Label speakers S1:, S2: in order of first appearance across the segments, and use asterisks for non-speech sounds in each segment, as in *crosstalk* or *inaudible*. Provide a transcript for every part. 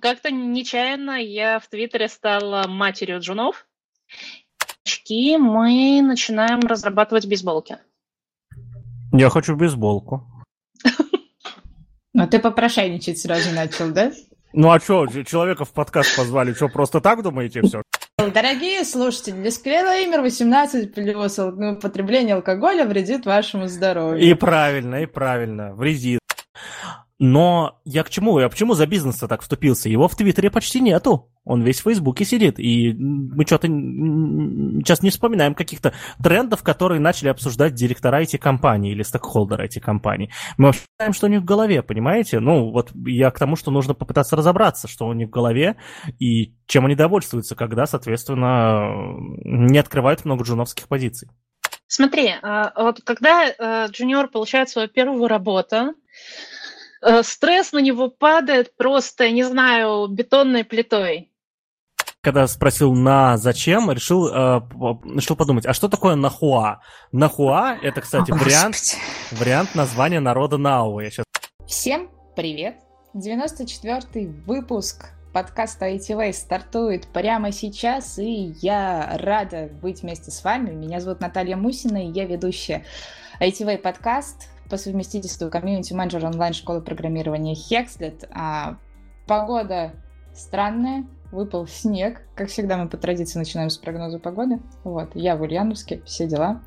S1: Как-то нечаянно я в Твиттере стала матерью джунов. И мы начинаем разрабатывать бейсболки.
S2: Я хочу бейсболку.
S3: Ну, ты попрошайничать сразу начал, да?
S2: Ну а что, человека в подкаст позвали, что, просто так думаете все?
S3: Дорогие слушатели, дисклеймер 18 плюс употребление алкоголя вредит вашему здоровью.
S2: И правильно, и правильно, вредит. Но я к чему? Я почему за бизнес так вступился? Его в Твиттере почти нету. Он весь в Фейсбуке сидит. И мы что-то сейчас не вспоминаем каких-то трендов, которые начали обсуждать директора эти компании или стейкхолдеры эти компании. Мы вообще что у них в голове, понимаете? Ну, вот я к тому, что нужно попытаться разобраться, что у них в голове и чем они довольствуются, когда, соответственно, не открывают много джуновских позиций.
S1: Смотри, а, вот когда э, джуниор получает свою первую работу, стресс на него падает просто, не знаю, бетонной плитой.
S2: Когда спросил на зачем, решил, э, решил подумать, а что такое нахуа? Нахуа – это, кстати, О, вариант, вариант названия народа Нау. Я сейчас...
S3: Всем привет! 94-й выпуск подкаста ITV стартует прямо сейчас, и я рада быть вместе с вами. Меня зовут Наталья Мусина, и я ведущая ITV подкаст по совместительству комьюнити-менеджер онлайн-школы программирования Hexlet. А, погода странная, выпал снег. Как всегда, мы по традиции начинаем с прогноза погоды. Вот, я в Ульяновске, все дела.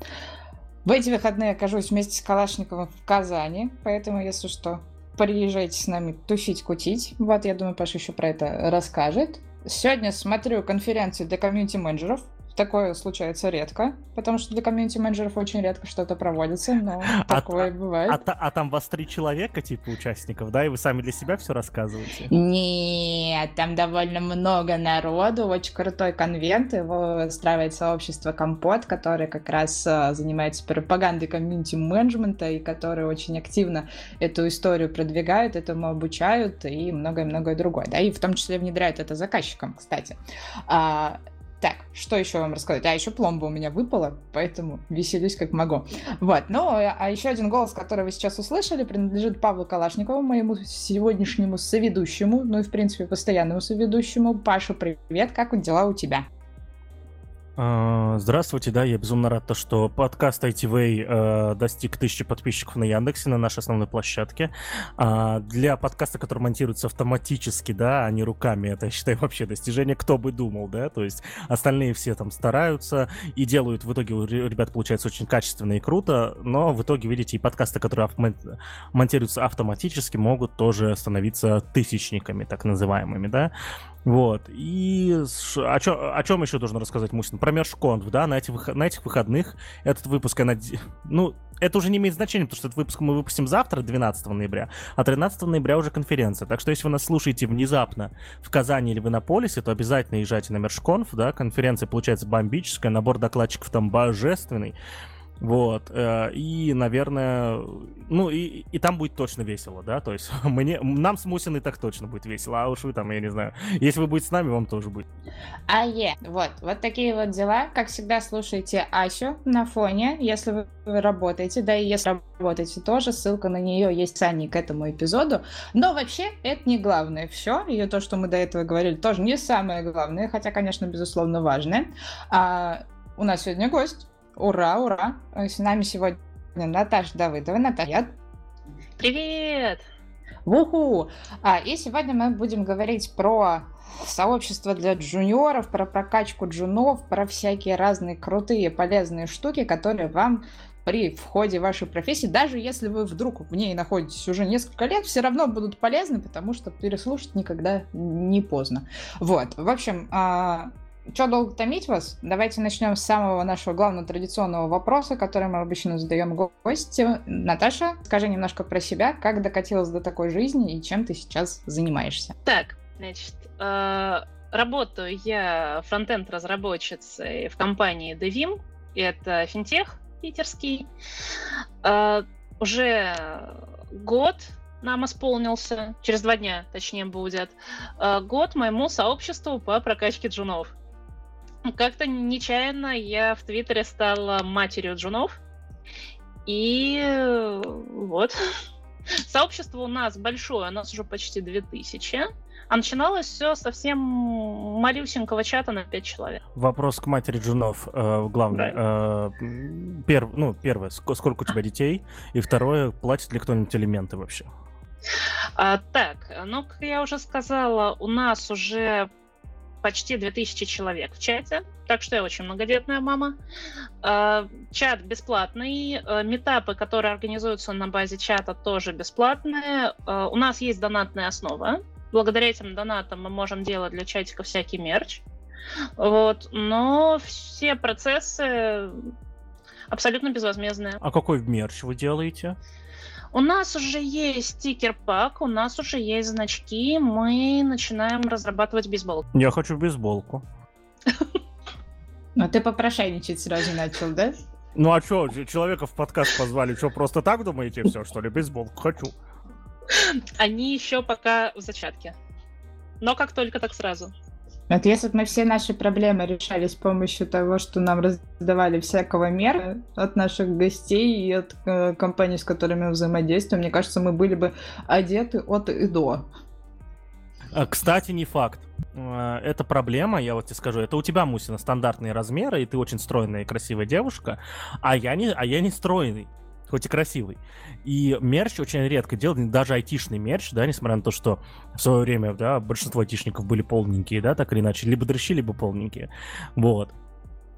S3: В эти выходные окажусь вместе с Калашниковым в Казани, поэтому, если что, приезжайте с нами тусить, кутить. Вот, я думаю, Паша еще про это расскажет. Сегодня смотрю конференцию для комьюнити-менеджеров. Такое случается редко, потому что для комьюнити-менеджеров очень редко что-то проводится, но *laughs* а, такое бывает.
S2: А, а, а там вас три человека, типа, участников, да, и вы сами для себя все рассказываете?
S3: Нет, там довольно много народу, очень крутой конвент, его устраивает сообщество Компот, который как раз а, занимается пропагандой комьюнити-менеджмента и который очень активно эту историю продвигают, этому обучают и многое-многое другое, да, и в том числе внедряют это заказчикам, кстати. А, так, что еще вам рассказать? А, еще пломба у меня выпала, поэтому веселюсь как могу. Вот, ну, а еще один голос, который вы сейчас услышали, принадлежит Павлу Калашникову, моему сегодняшнему соведущему, ну и, в принципе, постоянному соведущему. Паша, привет, как дела у тебя?
S2: А, здравствуйте, да, я безумно рад, то, что подкаст ITV э, достиг тысячи подписчиков на Яндексе, на нашей основной площадке. А, для подкаста, который монтируется автоматически, да, а не руками, это, я считаю, *laughs* вообще достижение, кто бы думал, да, то есть остальные все там стараются и делают, в итоге у ребят получается очень качественно и круто, но в итоге, видите, и подкасты, которые монтируются автоматически, могут тоже становиться тысячниками, так называемыми, да. Вот. И о чем, о чем еще должен рассказать Мусин? Про Мершконф, да, на, эти, на этих выходных этот выпуск, я над... ну, это уже не имеет значения, потому что этот выпуск мы выпустим завтра, 12 ноября, а 13 ноября уже конференция. Так что если вы нас слушаете внезапно в Казани или в Иннополисе, то обязательно езжайте на Мершконф, да, конференция получается бомбическая, набор докладчиков там божественный. Вот. Э, и, наверное, ну и, и там будет точно весело, да, то есть *laughs* мне, нам с Мусиной так точно будет весело, а уж вы там, я не знаю, если вы будете с нами, вам тоже будет.
S3: А е, вот, вот такие вот дела. Как всегда, слушайте Асю на фоне, если вы работаете, да и если работаете тоже, ссылка на нее есть в описании к этому эпизоду. Но вообще, это не главное все, и то, что мы до этого говорили, тоже не самое главное, хотя, конечно, безусловно, важное. А, у нас сегодня гость, Ура, ура! С нами сегодня Наташа Давыдова. Наташа.
S1: Привет!
S3: Вуху! А, и сегодня мы будем говорить про сообщество для джуниоров, про прокачку джунов, про всякие разные крутые полезные штуки, которые вам при входе в вашу профессию, даже если вы вдруг в ней находитесь уже несколько лет, все равно будут полезны, потому что переслушать никогда не поздно. Вот, в общем, что долго томить вас? Давайте начнем с самого нашего главного традиционного вопроса, который мы обычно задаем гостю. Наташа, скажи немножко про себя, как докатилась до такой жизни и чем ты сейчас занимаешься?
S1: Так, значит, э, работаю я фронтенд-разработчицей в компании Devim, это финтех питерский. Э, уже год нам исполнился, через два дня, точнее, будет, э, год моему сообществу по прокачке джунов. Как-то нечаянно я в Твиттере стала матерью джунов. И вот. *laughs* Сообщество у нас большое, у нас уже почти 2000. А начиналось все совсем малюсенького чата на 5 человек.
S2: Вопрос к матери Джунов, э, главный. Да. Э, перв, ну, первое, сколько у тебя детей? И второе, платит ли кто-нибудь элементы вообще?
S1: А, так, ну, как я уже сказала, у нас уже почти 2000 человек в чате, так что я очень многодетная мама. А, чат бесплатный, а, метапы, которые организуются на базе чата, тоже бесплатные. А, у нас есть донатная основа. Благодаря этим донатам мы можем делать для чатика всякий мерч. Вот, но все процессы абсолютно безвозмездные.
S2: А какой мерч вы делаете?
S1: У нас уже есть стикер-пак, у нас уже есть значки, мы начинаем разрабатывать бейсболку.
S2: Я хочу бейсболку.
S3: Ну ты попрошайничать сразу начал, да?
S2: Ну а что, человека в подкаст позвали, что, просто так думаете все, что ли? Бейсболку хочу.
S1: Они еще пока в зачатке. Но как только, так сразу.
S3: Вот если бы мы все наши проблемы решали с помощью того, что нам раздавали всякого мера от наших гостей и от э, компаний, с которыми мы взаимодействуем, мне кажется, мы были бы одеты от и до.
S2: А, кстати, не факт. А, это проблема, я вот тебе скажу. Это у тебя, Мусина, стандартные размеры, и ты очень стройная и красивая девушка, а я не, а я не стройный хоть и красивый. И мерч очень редко делают, даже айтишный мерч, да, несмотря на то, что в свое время, да, большинство айтишников были полненькие, да, так или иначе, либо дрыщи, либо полненькие. Вот.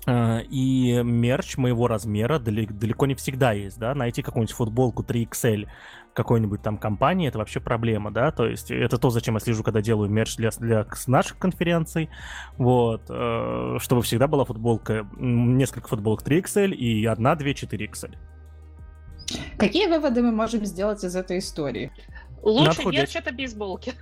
S2: А, и мерч моего размера далеко не всегда есть, да, найти какую-нибудь футболку 3XL какой-нибудь там компании, это вообще проблема, да, то есть это то, зачем я слежу, когда делаю мерч для, для наших конференций, вот, э, чтобы всегда была футболка, несколько футболок 3XL и одна, две, 4XL.
S3: Какие выводы мы можем сделать из этой истории?
S1: Лучший мерч — это бейсболки.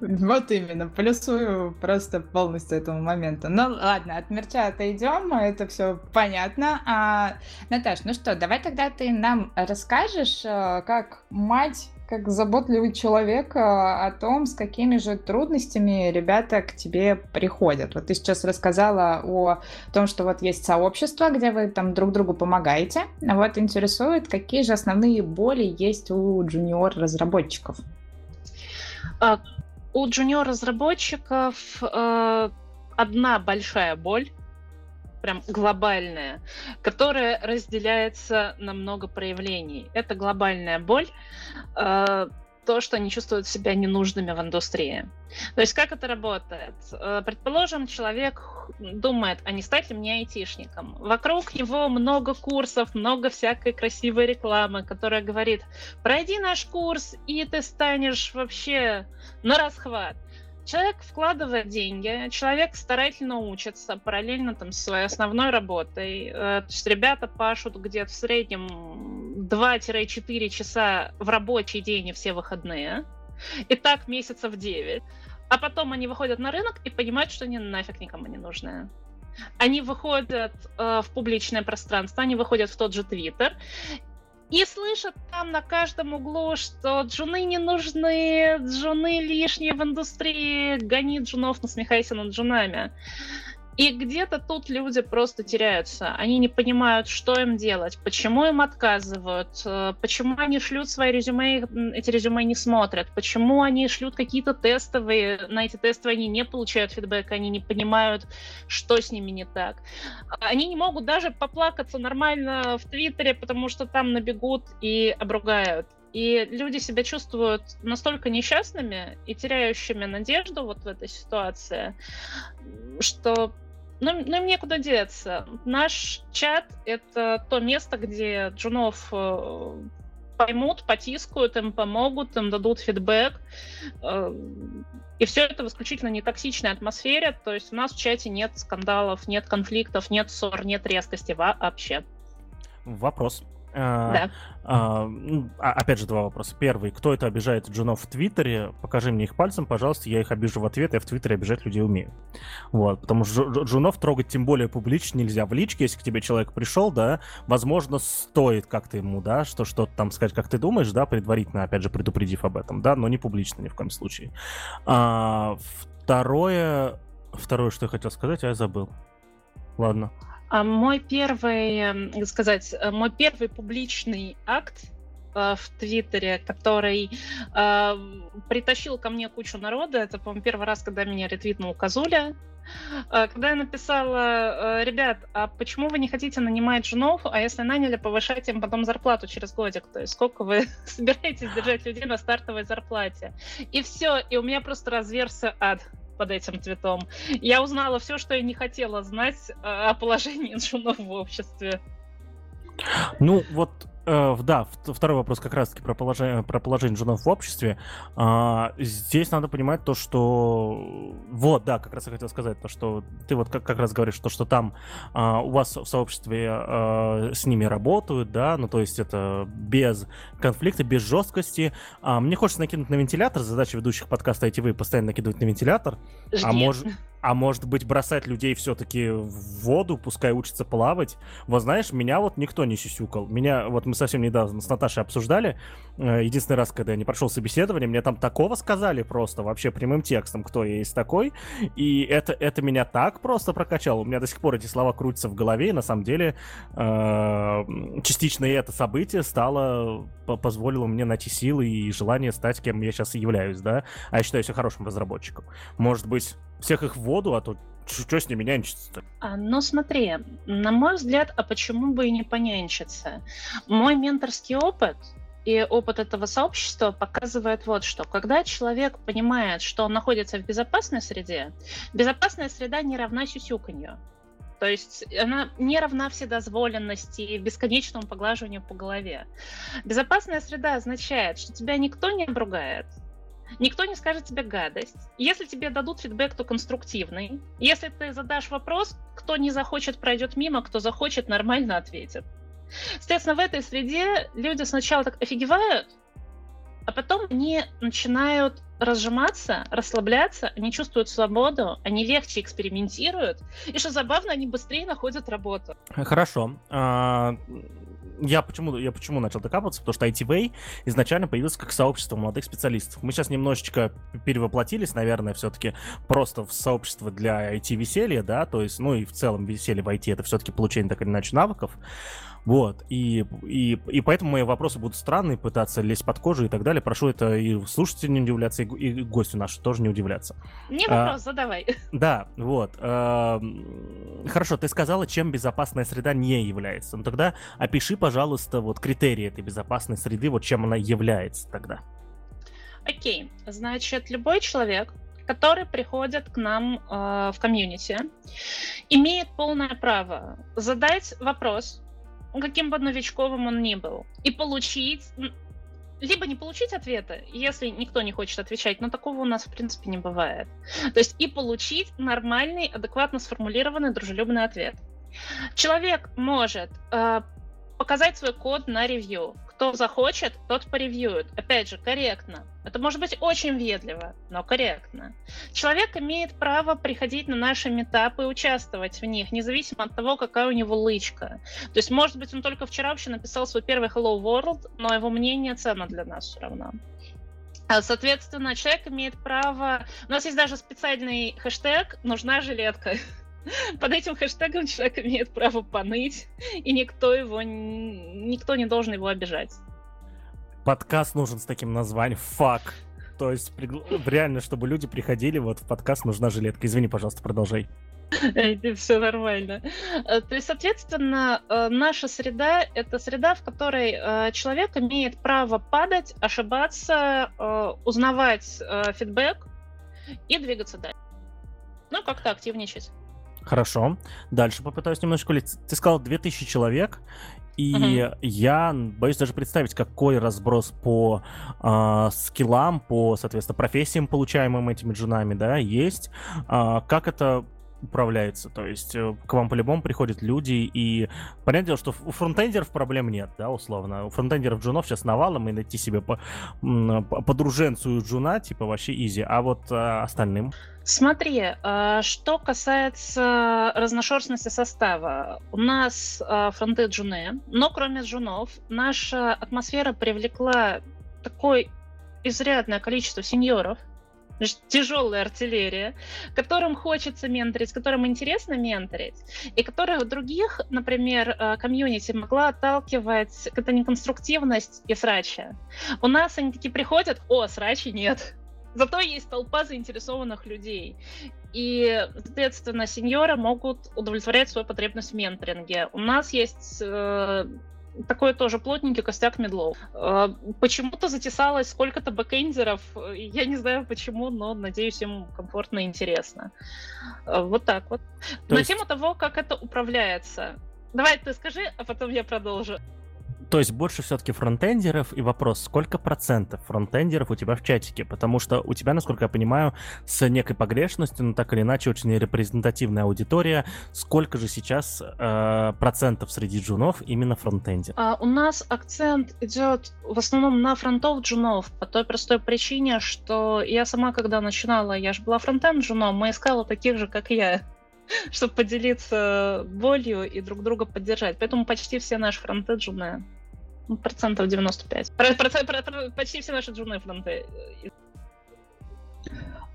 S3: Вот именно, плюсую просто полностью этому моменту. Ну ладно, от мерча отойдем, это все понятно. А, Наташ, ну что, давай тогда ты нам расскажешь, э, как мать как заботливый человек о том, с какими же трудностями ребята к тебе приходят. Вот ты сейчас рассказала о том, что вот есть сообщество, где вы там друг другу помогаете. Вот интересует, какие же основные боли есть у джуниор-разработчиков?
S1: А, у джуниор-разработчиков э, одна большая боль, прям глобальная, которая разделяется на много проявлений. Это глобальная боль, э, то, что они чувствуют себя ненужными в индустрии. То есть как это работает? Э, предположим, человек думает, а не стать ли мне айтишником? Вокруг него много курсов, много всякой красивой рекламы, которая говорит, пройди наш курс, и ты станешь вообще на расхват. Человек вкладывает деньги, человек старательно учится параллельно там с своей основной работой. Э, то есть ребята пашут где-то в среднем 2-4 часа в рабочий день и все выходные. И так месяцев 9. А потом они выходят на рынок и понимают, что они нафиг никому не нужны. Они выходят э, в публичное пространство, они выходят в тот же Твиттер и слышат там на каждом углу, что джуны не нужны, джуны лишние в индустрии, гони джунов, насмехайся над джунами. И где-то тут люди просто теряются. Они не понимают, что им делать, почему им отказывают, э, почему они шлют свои резюме, эти резюме не смотрят, почему они шлют какие-то тестовые, на эти тесты они не получают фидбэк, они не понимают, что с ними не так. Они не могут даже поплакаться нормально в Твиттере, потому что там набегут и обругают. И люди себя чувствуют настолько несчастными и теряющими надежду вот в этой ситуации, что ну, ну, им некуда деться. Наш чат — это то место, где джунов э, поймут, потискают, им помогут, им дадут фидбэк. Э, и все это в исключительно нетоксичной атмосфере. То есть у нас в чате нет скандалов, нет конфликтов, нет ссор, нет резкости вообще.
S2: Вопрос. А, да. А, а, опять же, два вопроса. Первый. Кто это обижает джунов в Твиттере? Покажи мне их пальцем, пожалуйста. Я их обижу в ответ. Я в Твиттере обижать людей умею. Вот. Потому что джунов трогать тем более публично нельзя. В личке, если к тебе человек пришел, да, возможно, стоит как-то ему, да, что что-то там сказать, как ты думаешь, да, предварительно, опять же, предупредив об этом, да, но не публично ни в коем случае. А, второе... Второе, что я хотел сказать, а я забыл. Ладно.
S1: А мой первый, сказать, э, мой первый публичный акт э, в Твиттере, который э, притащил ко мне кучу народа. Это, по-моему, первый раз, когда меня ретвитнул Казуля. Э, когда я написала, э, ребят, а почему вы не хотите нанимать женов, а если наняли, повышать им потом зарплату через годик? То есть сколько вы *laughs* собираетесь держать людей на стартовой зарплате? И все, и у меня просто разверся ад под этим твитом. Я узнала все, что я не хотела знать э, о положении *laughs* женов в обществе.
S2: Ну, вот Э, да, второй вопрос как раз-таки про положение, про положение женов в обществе. А, здесь надо понимать то, что... Вот, да, как раз я хотел сказать, то, что ты вот как, как раз говоришь, то, что там а, у вас в сообществе а, с ними работают, да, ну, то есть это без конфликта, без жесткости. А, мне хочется накинуть на вентилятор, задача ведущих подкаста ITV постоянно накидывать на вентилятор. Жди. А может... А может быть, бросать людей все-таки в воду, пускай учатся плавать. Вот знаешь, меня вот никто не сюсюкал. Меня, вот мы совсем недавно с Наташей обсуждали. Э, единственный раз, когда я не прошел собеседование, мне там такого сказали просто, вообще прямым текстом, кто я есть такой. И это, это меня так просто прокачало. У меня до сих пор эти слова крутятся в голове, и на самом деле э, частично это событие стало, позволило мне найти силы и желание стать кем я сейчас и являюсь, да. А я считаю себя хорошим разработчиком. Может быть, всех их в воду, а то что с ними нянчиться-то?
S1: А, ну смотри, на мой взгляд, а почему бы и не понянчиться? Мой менторский опыт и опыт этого сообщества показывает вот что. Когда человек понимает, что он находится в безопасной среде, безопасная среда не равна сюсюканью. То есть она не равна вседозволенности и бесконечному поглаживанию по голове. Безопасная среда означает, что тебя никто не обругает, Никто не скажет тебе гадость. Если тебе дадут фидбэк, то конструктивный. Если ты задашь вопрос, кто не захочет, пройдет мимо, кто захочет, нормально ответит. Соответственно, в этой среде люди сначала так офигевают, а потом они начинают разжиматься, расслабляться, они чувствуют свободу, они легче экспериментируют, и что забавно, они быстрее находят работу.
S2: Хорошо. Я почему, я почему начал докапываться? Потому что ITV изначально появился как сообщество молодых специалистов. Мы сейчас немножечко перевоплотились, наверное, все-таки просто в сообщество для IT-веселья, да, то есть, ну и в целом веселье в IT это все-таки получение так или иначе навыков. Вот, и, и, и поэтому мои вопросы будут странные, пытаться лезть под кожу и так далее. Прошу это и слушателю не удивляться, и, и гостю нашу тоже не удивляться.
S1: Не вопрос, а, задавай. *laughs*
S2: Да, вот. А, хорошо, ты сказала, чем безопасная среда не является. Ну тогда опиши, пожалуйста, вот критерии этой безопасной среды, вот чем она является тогда.
S1: Окей, значит, любой человек, который приходит к нам э, в комьюнити, имеет полное право задать вопрос, каким бы новичковым он ни был, и получить либо не получить ответа, если никто не хочет отвечать, но такого у нас, в принципе, не бывает. То есть и получить нормальный, адекватно сформулированный, дружелюбный ответ. Человек может э, показать свой код на ревью. Кто захочет, тот поревьюет. Опять же, корректно. Это может быть очень ведливо, но корректно. Человек имеет право приходить на наши метапы и участвовать в них, независимо от того, какая у него лычка. То есть, может быть, он только вчера вообще написал свой первый Hello World, но его мнение ценно для нас все равно. А, соответственно, человек имеет право... У нас есть даже специальный хэштег «Нужна жилетка». Под этим хэштегом человек имеет право поныть, и никто его, никто не должен его обижать.
S2: Подкаст нужен с таким названием. Фак. То есть реально, чтобы люди приходили, вот в подкаст нужна жилетка. Извини, пожалуйста, продолжай.
S1: Все нормально. Э, то есть, соответственно, э, наша среда — это среда, в которой э, человек имеет право падать, ошибаться, узнавать фидбэк и двигаться дальше. Ну, как-то активничать.
S2: Хорошо. Дальше попытаюсь немножко... Ты сказал 2000 человек, и uh-huh. я боюсь даже представить, какой разброс по э, скиллам, по, соответственно, профессиям, получаемым этими джунами, да, есть. Э, как это управляется. То есть э, к вам по-любому приходят люди, и понятное дело, что у фронтендеров проблем нет, да, условно. У фронтендеров джунов сейчас навалом, и найти себе по, подруженцию джуна, типа, вообще изи. А вот а, остальным?
S1: Смотри, а, что касается разношерстности состава. У нас фронты джуны, но кроме джунов, наша атмосфера привлекла такое изрядное количество сеньоров, тяжелая артиллерия, которым хочется менторить, которым интересно менторить, и которых других, например, э, комьюнити могла отталкивать какая-то неконструктивность и срача. У нас они такие приходят, о, срачи нет. Зато есть толпа заинтересованных людей. И, соответственно, senior ы могут удовлетворять свою потребность в менторинге. У нас есть э, такой тоже плотненький костяк middle ов. Э, почему-то затесалось сколько-то бэкэндеров. Я не знаю почему, но надеюсь, им комфортно и интересно. Э, вот так вот. То На есть... тему того, как это управляется. Давай ты скажи, а потом я продолжу.
S2: То есть больше все-таки фронтендеров и вопрос, сколько процентов фронтендеров у тебя в чатике? Потому что у тебя, насколько я понимаю, с некой погрешностью, но так или иначе очень репрезентативная аудитория. Сколько же сейчас э, процентов среди джунов именно фронтендер?
S1: А, у нас акцент идет в основном на фронтов джунов по той простой причине, что я сама, когда начинала, я же была фронтенд джуном, мы искала таких же, как я *laughs* чтобы поделиться болью и друг друга поддержать. Поэтому почти все наши фронты джуны. Ну, процентов 95. почти все наши джуны фронты.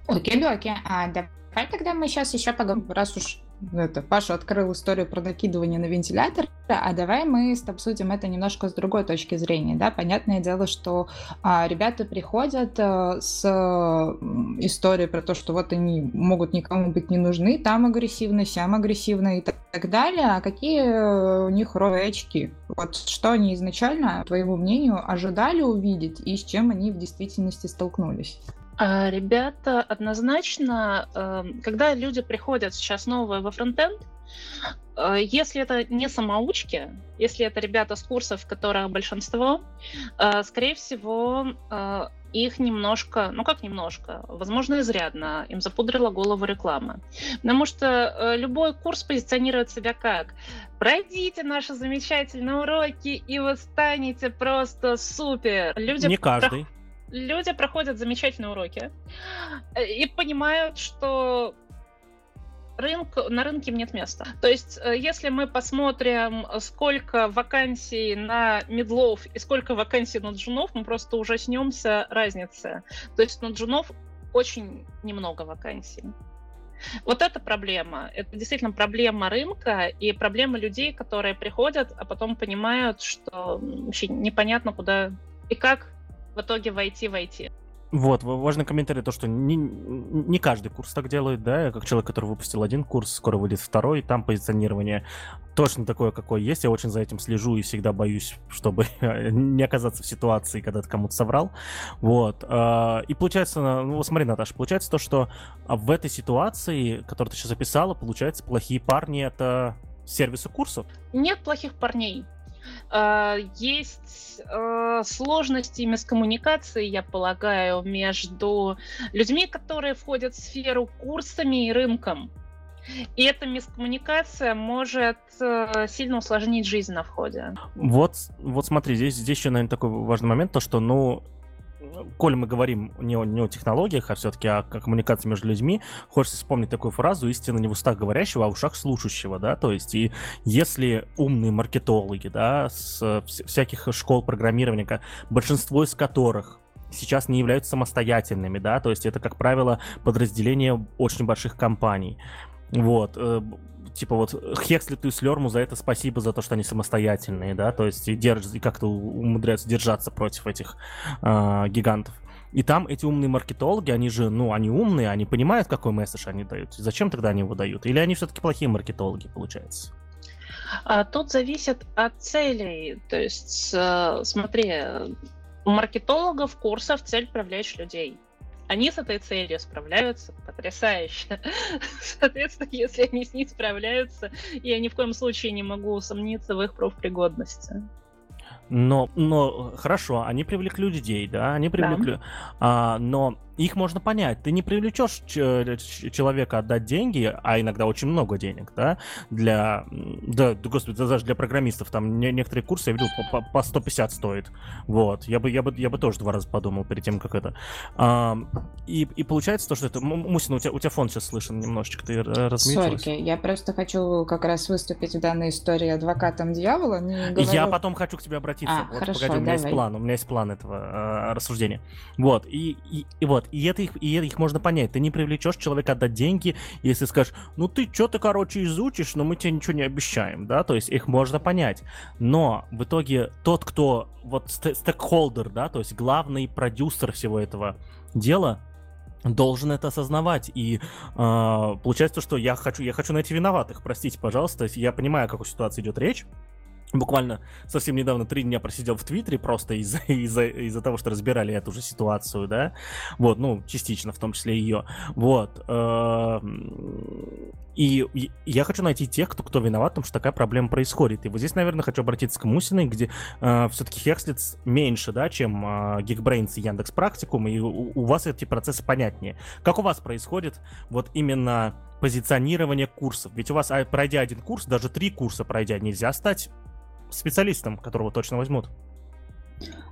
S3: Окей, окей. А давай тогда мы сейчас еще поговорим, раз уж это, Паша открыл историю про накидывание на вентилятор, а давай мы обсудим это немножко с другой точки зрения, да, понятное дело, что а, ребята приходят а, с историей про то, что вот они могут никому быть не нужны, там агрессивно, сям агрессивно и так, так далее, а какие у них роли очки? Вот что они изначально, по твоему мнению, ожидали увидеть и с чем они в действительности столкнулись?
S1: А, ребята однозначно, эм, когда люди приходят сейчас новые во фронтенд, э, если это не самоучки, если это ребята с курсов, которых большинство, э, скорее всего, э, их немножко, ну как немножко, возможно, изрядно, им запудрила голову реклама. Потому что любой курс позиционирует себя как «Пройдите наши замечательные уроки, и вы станете просто супер».
S2: Люди Не каждый. Про
S1: люди проходят замечательные уроки э, и понимают, что рынк, на рынке нет места. То есть, э, если мы посмотрим, сколько вакансий на медлов и сколько вакансий на джунов, мы просто ужаснемся разницы. То есть на джунов очень немного вакансий. Вот это проблема. Это действительно проблема рынка и проблема людей, которые приходят, а потом понимают, что вообще непонятно, куда и как в итоге войти войти.
S2: Вот, важный комментарий, то, что не, не каждый курс так делает, да, я как человек, который выпустил один курс, скоро выйдет второй, там позиционирование точно такое, какое есть, я очень за этим слежу и всегда боюсь, чтобы *laughs* не оказаться в ситуации, когда ты кому-то соврал, вот, а, и получается, ну, смотри, Наташа, получается то, что в этой ситуации, которую ты сейчас описала, получается, плохие парни — это сервисы курсов?
S1: Нет плохих парней, а, есть а, сложности мискоммуникации, я полагаю, между людьми, которые входят в сферу курсами и рынком. И эта мискоммуникация может э, сильно усложнить жизнь на входе.
S2: Вот, вот смотри, здесь, здесь еще, наверное, такой важный момент, то, что, ну, коль мы говорим не о, не о технологиях, а все-таки о, о коммуникации между людьми, хочется вспомнить такую фразу «истина не в устах говорящего, а в ушах слушающего», да, то есть и если умные маркетологи, да, с всяких школ программирования, большинство из которых сейчас не являются самостоятельными, да, то есть это, как правило, подразделение очень больших компаний, вот, э, типа вот Хекслиту и Слерму за это спасибо, за то, что они самостоятельные, да, то есть и, держ, и как-то умудряются держаться против этих э, гигантов. И там эти умные маркетологи, они же, ну, они умные, они понимают, какой месседж они дают. Зачем тогда они его дают? Или они все-таки плохие маркетологи, получается?
S1: А, тут зависит от целей. То есть, э, смотри, у маркетологов курсов цель привлечь людей они с этой целью справляются потрясающе. *laughs* Соответственно, если они с ней справляются, я ни в коем случае не могу усомниться в их профпригодности.
S2: Но, но хорошо, они привлекли людей, да, они привлекли, да. А, но их можно понять. Ты не привлечешь человека отдать деньги, а иногда очень много денег, да, для, да, господи, даже для программистов. Там некоторые курсы, я видел, по, по 150 стоит. Вот, я бы, я бы, я бы тоже два раза подумал перед тем, как это. А, и, и получается то, что это... Мусина, у тебя, у тебя фон сейчас слышен немножечко, ты размечилась.
S3: Сорики, я просто хочу как раз выступить в данной истории адвокатом дьявола. Не
S2: говорю... Я потом хочу к тебе обратиться. А, вот, хорошо, погоди, у меня давай. есть план, у меня есть план этого э, рассуждения. Вот, и, и, и вот, и это, их, и их можно понять. Ты не привлечешь человека отдать деньги, если скажешь, ну ты что-то, короче, изучишь, но мы тебе ничего не обещаем, да, то есть их можно понять. Но в итоге тот, кто вот стейкхолдер, да, то есть главный продюсер всего этого дела, должен это осознавать. И э, получается, что я хочу, я хочу найти виноватых. Простите, пожалуйста, я понимаю, о какой ситуации идет речь. Буквально совсем недавно три дня просидел в Твиттере просто из-за *laughs* из из того, что разбирали эту же ситуацию, да, вот, ну, частично, в том числе ее, вот. Эм, и я хочу найти тех, кто, кто виноват в том, что такая проблема происходит. И вот здесь, наверное, хочу обратиться к Мусиной, где э, все-таки Хекслиц меньше, да, чем э, Geekbrains и Яндекс Практикум, и у, у вас эти процессы понятнее. Как у вас происходит вот именно позиционирование курсов? Ведь у вас, а, пройдя один курс, даже три курса пройдя, нельзя стать специалистом, которого точно возьмут.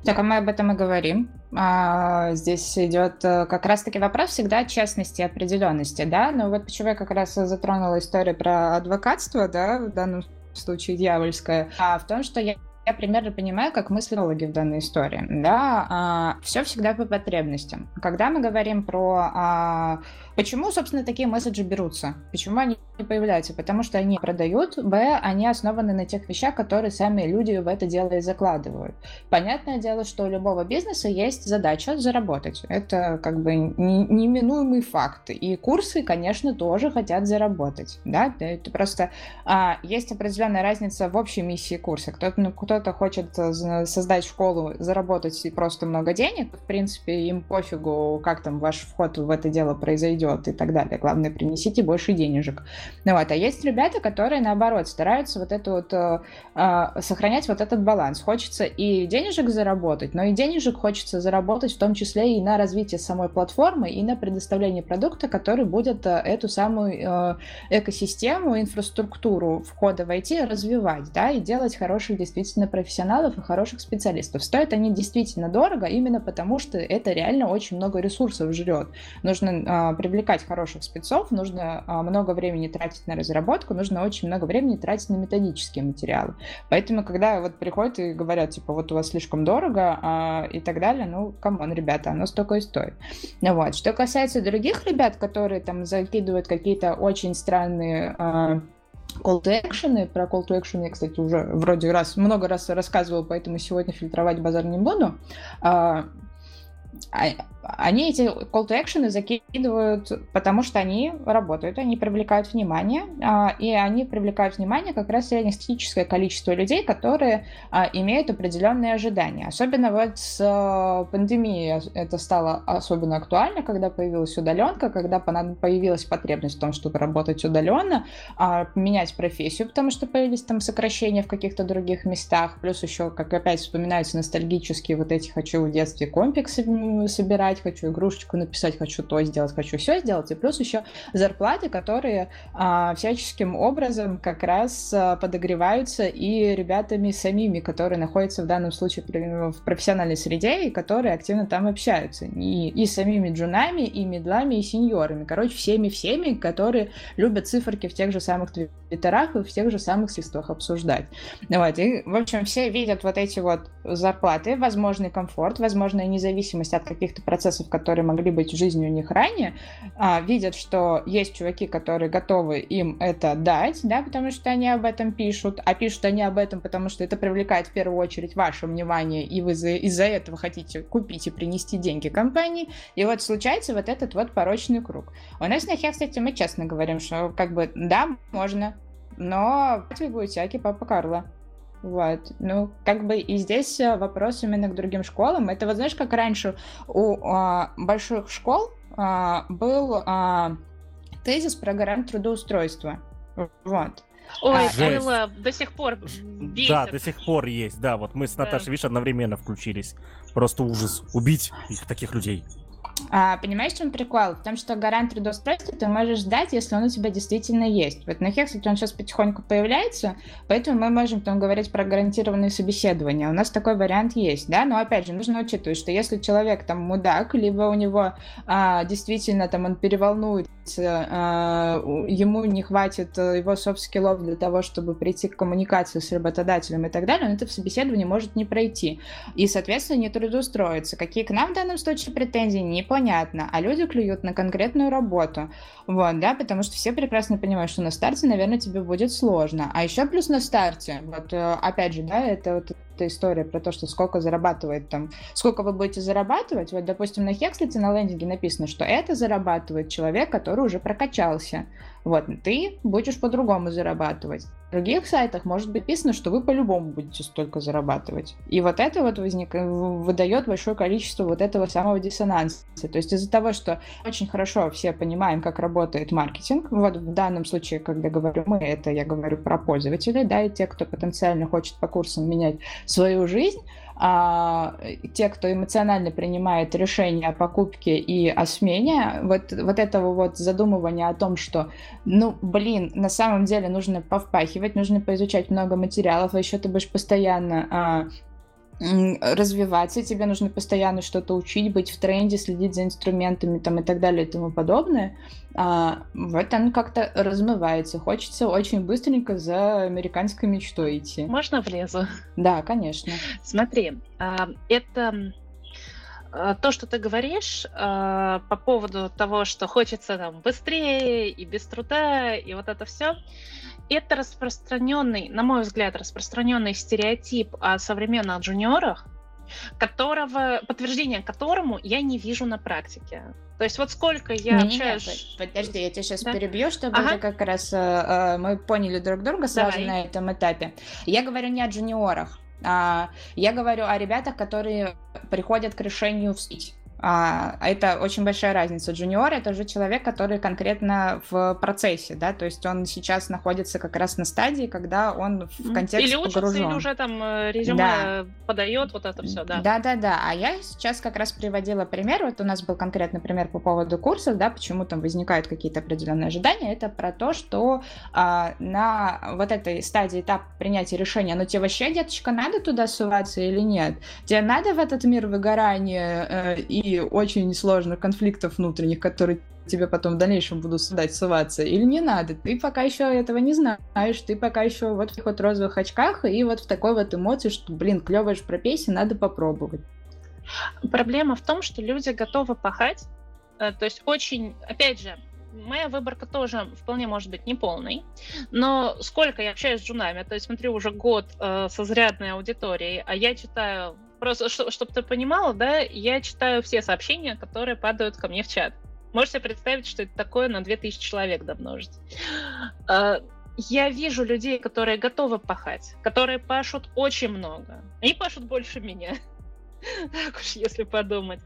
S3: Так, а мы об этом и говорим. А, здесь идет э, как раз-таки вопрос всегда честности и определенности, да. Но вот почему я как раз затронула историю про адвокатство, да, в данном случае дьявольское, а в том, что я я примерно понимаю, как мыслят логи в данной истории. Да, а, все всегда по потребностям. Когда мы говорим про а, Почему, собственно, такие месседжи берутся? Почему они появляются? Потому что они продают, б, они основаны на тех вещах, которые сами люди в это дело и закладывают. Понятное дело, что у любого бизнеса есть задача заработать. Это как бы неминуемый факт. И курсы, конечно, тоже хотят заработать. Да? Это просто а, есть определенная разница в общей миссии курса. Кто-то ну, кто хочет создать школу, заработать просто много денег. В принципе, им пофигу, как там ваш вход в это дело произойдет вперед и так далее. Главное, принесите больше денежек. Ну, вот. А есть ребята, которые, наоборот, стараются вот это вот, э, э, сохранять вот этот баланс. Хочется и денежек заработать, но и денежек хочется заработать в том числе и на развитие самой платформы, и на предоставление продукта, который будет э, эту самую э, экосистему, инфраструктуру входа в IT развивать, да, и делать хороших действительно профессионалов и хороших специалистов. Стоят они действительно дорого, именно потому что это реально очень много ресурсов жрет. Нужно э, привлекать привлекать хороших спецов, нужно а, много времени тратить на разработку, нужно очень много времени тратить на методические материалы. Поэтому, когда вот приходят и говорят, типа, вот у вас слишком дорого а, и так далее, ну, come on, ребята, оно столько и стоит. Ну, вот. Что касается других ребят, которые там закидывают какие-то очень странные а, call to action. Про call to action я, кстати, уже вроде раз много раз рассказывала, поэтому сегодня фильтровать базар не буду. А, они эти call to action закидывают, потому что они работают, они привлекают внимание, а, и они привлекают внимание как раз среднестатистическое количество людей, которые а, имеют определенные ожидания. Особенно вот с пандемией это стало особенно актуально, когда появилась удаленка, когда появилась потребность в том, чтобы работать удаленно, менять профессию, потому что появились там сокращения в каких-то других местах, плюс еще, как опять вспоминаются ностальгические вот эти «хочу в детстве комплексы собирать, хочу игрушечку написать, хочу то сделать, хочу все сделать, и плюс еще зарплаты, которые а, всяческим образом как раз а, подогреваются и ребятами самими, которые находятся в данном случае в профессиональной среде и которые активно там общаются. И, и самими джунами, и медлами, и сеньорами. Короче, всеми-всеми, которые любят циферки в тех же самых твиттерах и в тех же самых свистах обсуждать. Вот. И, в общем, все видят вот эти вот зарплаты, возможный комфорт, возможная независимость от каких-то процессов, которые могли быть в жизни у них ранее, а, видят, что есть чуваки, которые готовы им это дать, да, потому что они об этом пишут, а пишут они об этом, потому что это привлекает в первую очередь ваше внимание, и вы из-за этого хотите купить и принести деньги компании, и вот случается вот этот вот порочный круг. У нас на Хе, кстати, мы честно говорим, что как бы да, можно, но вы Аки Папа Карла. Вот. Ну, как бы и здесь э, вопрос именно к другим школам. Это вот знаешь, как раньше у а, больших школ а, был а, тезис про гарант трудоустройства. Вот.
S1: Ой, а, до сих пор
S2: бесит. Да, до сих пор есть, да. Вот мы с Наташей, да. видишь, одновременно включились. Просто ужас. Убить их, таких людей.
S3: А, понимаешь, в чем прикол? В том, что гарант трудоустройства ты можешь ждать, если он у тебя действительно есть. Вот на Хекслете он сейчас потихоньку появляется, поэтому мы можем там говорить про гарантированные собеседования. У нас такой вариант есть, да, но опять же, нужно учитывать, что если человек там мудак, либо у него а, действительно там он переволнуется, а, ему не хватит э, его софт-скиллов для того, чтобы прийти к коммуникации с работодателем и так далее, он это в собеседовании может не пройти. И, соответственно, не трудоустроиться. Какие к нам в данном случае претензии, непонятно. А люди клюют на конкретную работу. Вот, да, потому что все прекрасно понимают, что на старте, наверное, тебе будет сложно. А еще плюс на старте, вот, э, опять же, да, это вот эта история про то, что сколько зарабатывает там, сколько вы будете зарабатывать. Вот, допустим, на Хекслите на лендинге написано, что это зарабатывает человек, который уже прокачался. Вот, ты будешь по-другому зарабатывать. В других сайтах может быть написано, что вы по-любому будете столько зарабатывать. И вот это вот возник... выдает большое количество вот этого самого диссонанса. То есть из-за того, что очень хорошо все понимаем, как работает маркетинг, вот в данном случае, когда говорю мы, это я говорю про пользователей, да, и те, кто потенциально хочет по курсам менять свою жизнь, а, те, кто эмоционально принимает решение о покупке и о смене, вот, вот этого вот задумывания о том, что, ну, блин, на самом деле нужно повпахивать, нужно поизучать много материалов, а еще ты будешь постоянно а, развиваться, тебе нужно постоянно что-то учить, быть в тренде, следить за инструментами там и так далее и тому подобное. А, вот оно как-то размывается. Хочется очень быстренько за американской мечтой идти.
S1: Можно влезу?
S3: Да, конечно.
S1: Смотри, а, это а, то, что ты говоришь а, по поводу того, что хочется там быстрее и без труда, и вот это все, это распространенный, на мой взгляд, распространенный стереотип о современных джуниорах, которого, подтверждение которому я не вижу на практике. То есть вот сколько я
S3: не, общаюсь... Не, не, подожди, я тебя сейчас да? перебью, чтобы ага. как раз э, э, мы поняли друг друга сразу Давай. на этом этапе. Я говорю не о джуниорах, а я говорю о ребятах, которые приходят к решению в сеть. А, это очень большая разница. Джуниор это уже человек, который конкретно в процессе, да, то есть он сейчас находится как раз на стадии, когда он в контекст
S1: или учится,
S3: погружен.
S1: или уже там э, резюме да. подает, вот это все, да.
S3: Да, да, да. А я сейчас как раз приводила пример. Вот у нас был конкретный пример по поводу курсов, да, почему там возникают какие-то определенные ожидания. Это про то, что а, на вот этой стадии этап принятия решения, ну тебе вообще, деточка, надо туда суваться или нет? Тебе надо в этот мир выгорания э, и очень сложных конфликтов внутренних, которые тебе потом в дальнейшем будут сюда ссываться, или не надо. Ты пока еще этого не знаешь, ты пока еще вот в таких вот розовых очках и вот в такой вот эмоции, что, блин, клевая же профессия, надо попробовать.
S1: Проблема в том, что люди готовы пахать, э, то есть очень, опять же, моя выборка тоже вполне может быть неполной, но сколько я общаюсь с джунами, то есть смотрю уже год э, со зрядной аудиторией, а я читаю Просто, чтобы ты понимала, да, я читаю все сообщения, которые падают ко мне в чат. Можете представить, что это такое на 2000 человек домножить. А, я вижу людей, которые готовы пахать, которые пашут очень много. Они пашут больше меня. *laughs* Так уж, если подумать.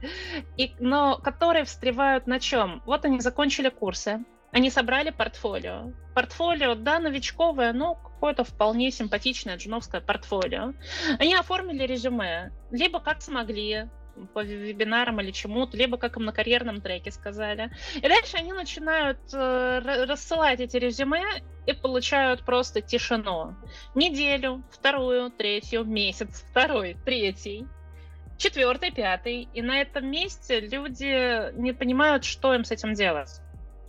S1: И, но которые встревают на чем? Вот они закончили курсы, они собрали портфолио. Портфолио, да, новичковое, но какое-то вполне симпатичное джуновское портфолио. Они оформили резюме, либо как смогли, по вебинарам или чему-то, либо как им на карьерном треке сказали. И дальше они начинают э, рассылать эти резюме и получают просто тишину. Неделю, вторую, третью, месяц, второй, третий, четвертый, пятый. И на этом месте люди не понимают, что им с этим делать.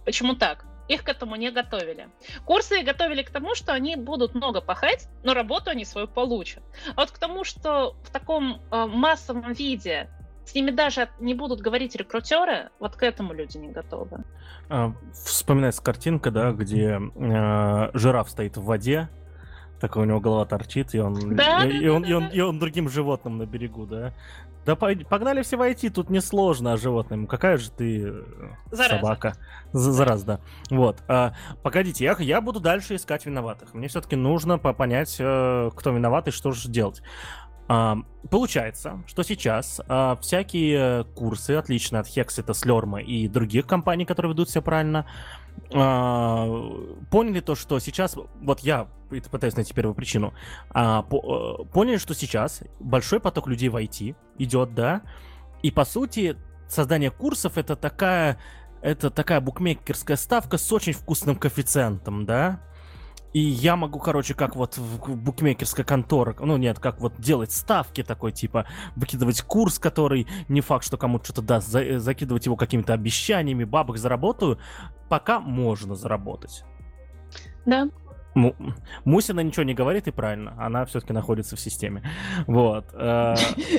S1: Почему так? Их к этому не готовили. Курсы готовили к тому, что они будут много пахать, но работу они свою получат. А вот к тому, что в таком э, массовом виде с ними даже не будут говорить рекрутеры, вот к этому люди не готовы.
S2: А, вспоминается картинка, да, где э, жираф стоит в воде, так у него голова торчит, и он, да, и, да, и, он, да, и, он, и он другим животным на берегу, да. Да погнали все войти, тут несложно а животным. Какая же ты э, Зараза. собака. Зараз, да. Вот. А, погодите, я, я буду дальше искать виноватых. Мне все-таки нужно понять, э, кто виноват и что же делать. А, получается, что сейчас а, всякие курсы, отлично от Hexit, Slurm и других компаний, которые ведут себя правильно, поняли то, что сейчас, вот я пытаюсь найти первую причину, а, по, поняли, что сейчас большой поток людей в IT идет, да, и по сути создание курсов это такая, это такая букмекерская ставка с очень вкусным коэффициентом, да? И я могу, короче, как вот в букмекерской конторе, ну нет, как вот делать ставки такой, типа, выкидывать курс, который не факт, что кому-то что-то даст, за, закидывать его какими-то обещаниями, бабок заработаю, пока можно заработать.
S1: Да.
S2: Мусина ничего не говорит, и правильно, она все-таки находится в системе. Вот. Э,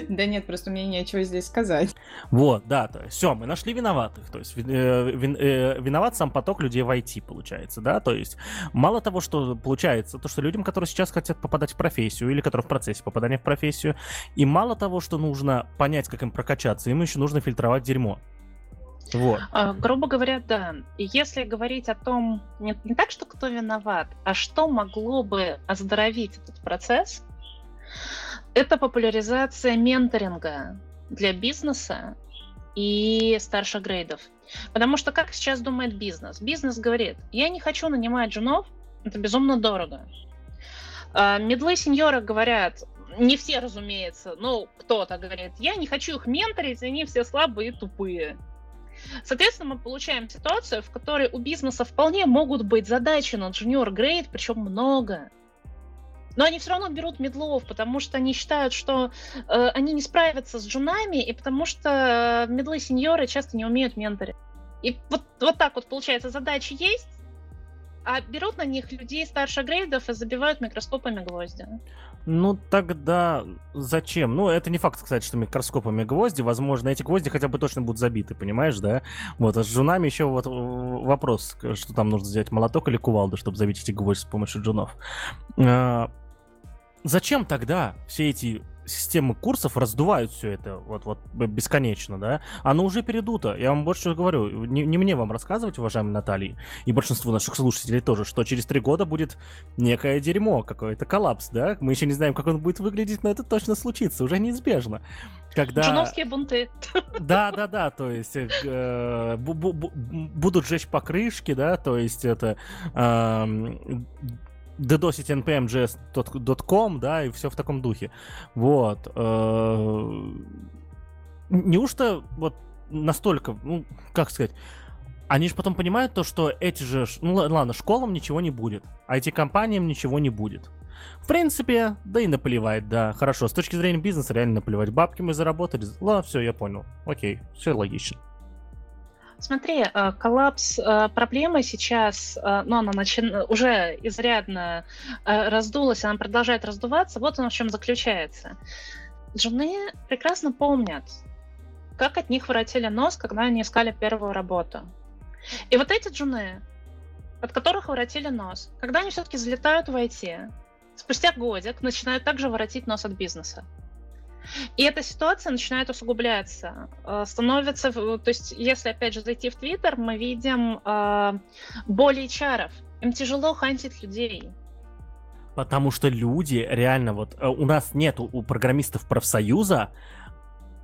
S3: да нет, просто мне нечего здесь сказать.
S2: Вот, да, то есть, все, мы нашли виноватых, то есть э, э, виноват сам поток людей в IT, получается, да, то есть мало того, что получается, то, что людям, которые сейчас хотят попадать в профессию, или которые в процессе попадания в профессию, и мало того, что нужно понять, как им прокачаться, им еще нужно фильтровать дерьмо.
S1: Вот. А, грубо говоря, да. И если говорить о том, не, не так, что кто виноват, а что могло бы оздоровить этот процесс, это популяризация менторинга для бизнеса и старших грейдов. Потому что как сейчас думает бизнес? Бизнес говорит, я не хочу нанимать джунов, это безумно дорого. А, медлы сеньоры говорят, не все, разумеется, но кто-то говорит, я не хочу их менторить, они все слабые и тупые. Соответственно, мы получаем ситуацию, в которой у бизнеса вполне могут быть задачи на junior grade, причем много. Но они все равно берут медлов, потому что они считают, что э, они не справятся с джунами, и потому что медлы сеньоры часто не умеют менторить. И вот, вот так вот получается, задачи есть, а берут на них людей старше грейдов и забивают микроскопами гвозди.
S2: Ну, тогда зачем? Ну, это не факт, кстати, что микроскопами гвозди. Возможно, эти гвозди хотя бы точно будут забиты, понимаешь, да? Вот, а с джунами еще вот вопрос, что там нужно взять, молоток или кувалду, чтобы забить эти гвозди с помощью джунов. А, зачем тогда все эти системы курсов раздувают все это вот, вот бесконечно, да, оно уже передуто. Я вам больше говорю, не, не мне вам рассказывать, уважаемые Натальи, и большинству наших слушателей тоже, что через три года будет некое дерьмо, какой-то коллапс, да, мы еще не знаем, как он будет выглядеть, но это точно случится, уже неизбежно.
S1: Когда... Джуновские бунты.
S2: Да, да, да, то есть э, бу- бу- будут жечь покрышки, да, то есть это э, ддосить npm.js.com, да, и все в таком духе. Вот. Э, неужто вот настолько, ну, как сказать, они же потом понимают то, что эти же, ну ладно, школам ничего не будет, а эти компаниям ничего не будет. В принципе, да и наплевать, да. Хорошо, с точки зрения бизнеса реально наплевать. Бабки мы заработали, ладно, все, я понял. Окей, все логично.
S1: Смотри, э, коллапс э, проблемы сейчас, э, ну, она начи... уже изрядно раздулась, она продолжает раздуваться. Вот оно в чем заключается. Жены прекрасно помнят, как от них воротили нос, когда они искали первую работу. И вот эти джуны, от которых воротили нос, когда они все-таки залетают в IT, спустя годик начинают также воротить нос от бизнеса. И эта ситуация начинает усугубляться. Э, становится, то есть, если опять же зайти в Твиттер, мы видим э, более чаров. Им тяжело хантить людей.
S2: Потому что люди реально вот э, у нас нет у программистов профсоюза,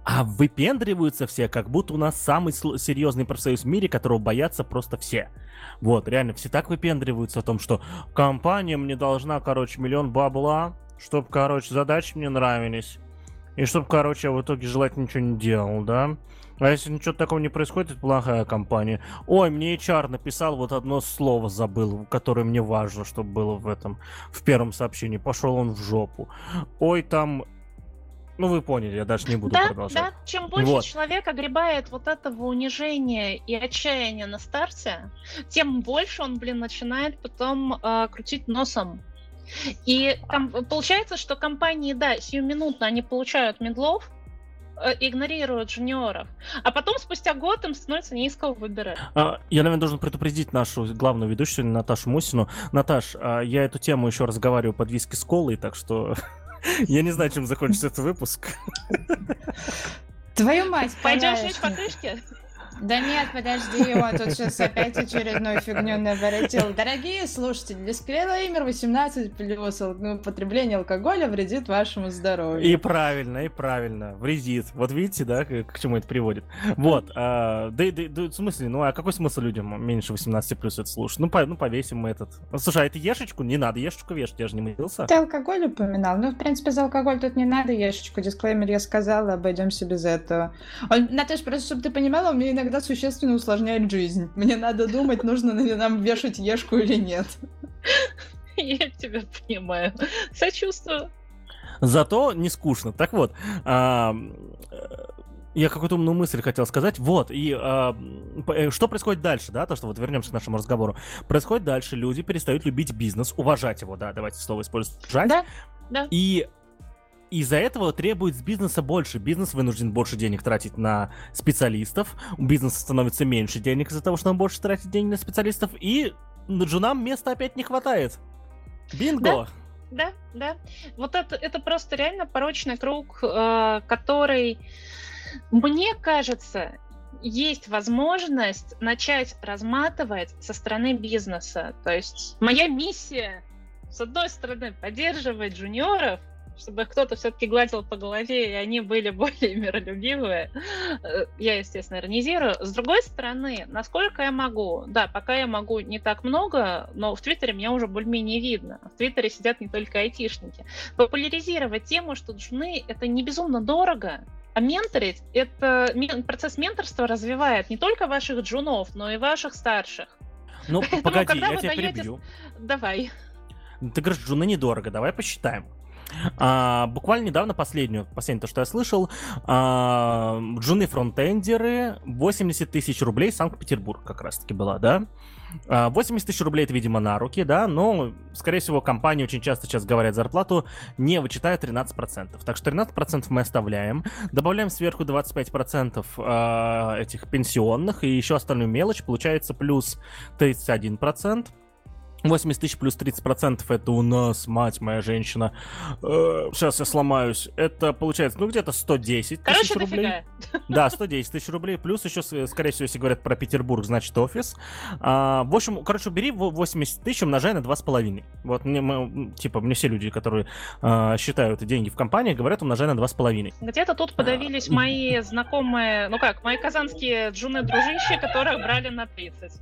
S2: а выпендриваются все, как будто у нас самый серьезный профсоюз в мире, которого боятся просто все. Вот, реально, все так выпендриваются о том, что компания мне должна, короче, миллион бабла, чтобы, короче, задачи мне нравились. И чтобы, короче, в итоге желательно ничего не делал, да? А если ничего такого не происходит, это плохая компания. Ой, мне HR написал вот одно слово забыл, которое мне важно, чтобы было в этом, в первом сообщении. Пошел он в жопу. Ой, там ну, вы поняли, я даже не буду да, продолжать. Да,
S1: чем больше вот. человек огребает вот этого унижения и отчаяния на старте, тем больше он, блин, начинает потом э, крутить носом и там получается, что компании, да, сиюминутно они получают медлов, э, игнорируют джуниоров, а потом спустя год им становится не из кого выбирать.
S2: А, я, наверное, должен предупредить нашу главную ведущую Наташу Мусину. Наташ, а, я эту тему еще разговариваю под виски с колой, так что *laughs* я не знаю, чем закончится этот выпуск.
S3: Твою мать,
S1: Пойдем жечь покрышки?
S3: Да нет, подожди, он тут сейчас опять очередную фигню наворотил. Дорогие слушатели, дисклеймер 18 плюс употребление алкоголя вредит вашему здоровью.
S2: И правильно, и правильно, вредит. Вот видите, да, к, к чему это приводит. Вот, а, да, да, да, в смысле, ну а какой смысл людям меньше 18 плюс это слушать? Ну, по, ну повесим мы этот. Слушай, а это ешечку? Не надо ешечку вешать, я же не мылся.
S3: Ты алкоголь упоминал? Ну, в принципе, за алкоголь тут не надо ешечку. Дисклеймер я сказала, обойдемся без этого. Он, Наташ, просто чтобы ты понимала, мне иногда существенно усложняет жизнь. Мне надо думать, нужно ли нам вешать ешку или нет. *laughs*
S1: Я тебя понимаю. Сочувствую.
S2: Зато не скучно. Так вот, а, я какую-то умную мысль хотел сказать. Вот, и а, э, что происходит дальше, да, то, что вот вернемся к нашему разговору. Происходит дальше, люди перестают любить бизнес, уважать его, да, давайте слово использовать, уважать.
S1: Да, да.
S2: И из-за этого требует с бизнеса больше. Бизнес вынужден больше денег тратить на специалистов. У бизнеса становится меньше денег из-за того, что он больше тратит денег на специалистов. И джунам места опять не хватает. Бинго!
S1: Да. Да, да. Вот это, это просто реально порочный круг, э, который, мне кажется, есть возможность начать разматывать со стороны бизнеса. То есть моя миссия, с одной стороны, поддерживать джуниоров, чтобы кто-то все-таки гладил по голове, и они были более миролюбивые. Э, я, естественно, иронизирую. С другой стороны, насколько я могу, да, пока я могу не так много, но в Твиттере меня уже более-менее видно. В Твиттере сидят не только айтишники. Популяризировать тему, что джуны — это не безумно дорого, а менторить — это процесс менторства развивает не только ваших джунов, но и ваших старших.
S2: Ну, *laughs* погоди, я тебя перебью.
S1: Давай.
S2: Ты говоришь, джуны недорого, давай посчитаем. А, буквально недавно последнюю, последнее то, что я слышал, а, джуны фронтендеры 80 тысяч рублей Санкт-Петербург как раз-таки была, да? 80 а, тысяч рублей это, видимо, на руки, да, но, скорее всего, компании очень часто сейчас говорят зарплату, не вычитая 13%. Так что 13% мы оставляем, добавляем сверху 25% э, этих пенсионных и еще остальную мелочь, получается плюс 31%. 80 тысяч плюс 30 процентов это у нас, мать моя женщина. Э, сейчас я сломаюсь. Это получается, ну, где-то 110 Короче, тысяч рублей. Дофига. Да, 110 тысяч рублей. Плюс еще, скорее всего, если говорят про Петербург, значит офис. А, в общем, короче, бери 80 тысяч, умножай на 2,5. Вот мне, мы, типа, мне все люди, которые а, считают деньги в компании, говорят, умножай на 2,5.
S1: Где-то тут подавились а, мои знакомые, ну как, мои казанские джуны-дружищи, которых брали на 30.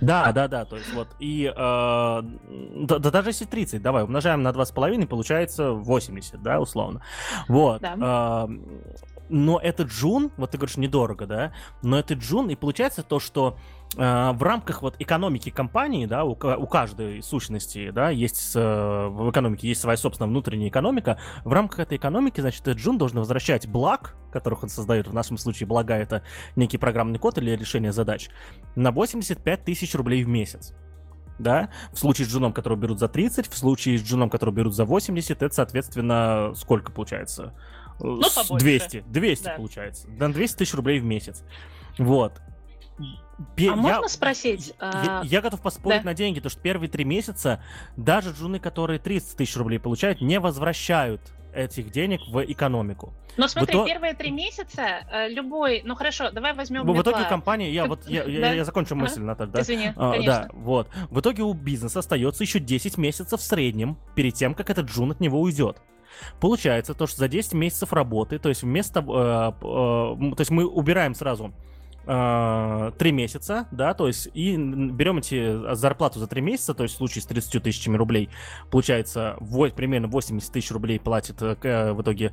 S2: Да, да, да, то есть вот, и э, да, да даже если 30, давай, умножаем на 2,5, получается 80, да, условно. Вот. Да. Э, но это джун, вот ты говоришь, недорого, да, но это джун, и получается то, что в рамках вот экономики компании, да, у, у каждой сущности, да, есть э, в экономике есть своя собственная внутренняя экономика, в рамках этой экономики, значит, джун должен возвращать благ, которых он создает, в нашем случае блага это некий программный код или решение задач, на 85 тысяч рублей в месяц. Да, в случае с джуном, которого берут за 30, в случае с джуном, которого берут за 80, это, соответственно, сколько получается?
S1: Ну,
S2: 200, 200 да. получается, на 200 тысяч рублей в месяц, вот.
S1: Пе- а я, можно спросить?
S2: Я, а... я готов поспорить да. на деньги, потому что первые три месяца даже джуны, которые 30 тысяч рублей получают, не возвращают этих денег в экономику.
S1: Но смотри, итог... первые три месяца э, любой, ну хорошо, давай возьмем.
S2: В итоге компания, я вот я, я, я закончу мысль, Наталья, да?
S1: Извини, а, конечно.
S2: Да, вот. В итоге у бизнеса остается еще 10 месяцев в среднем перед тем, как этот джун от него уйдет. Получается то, что за 10 месяцев работы, то есть вместо, э, э, то есть мы убираем сразу три месяца, да, то есть и берем эти зарплату за три месяца, то есть в случае с 30 тысячами рублей получается в, примерно 80 тысяч рублей платит э, в итоге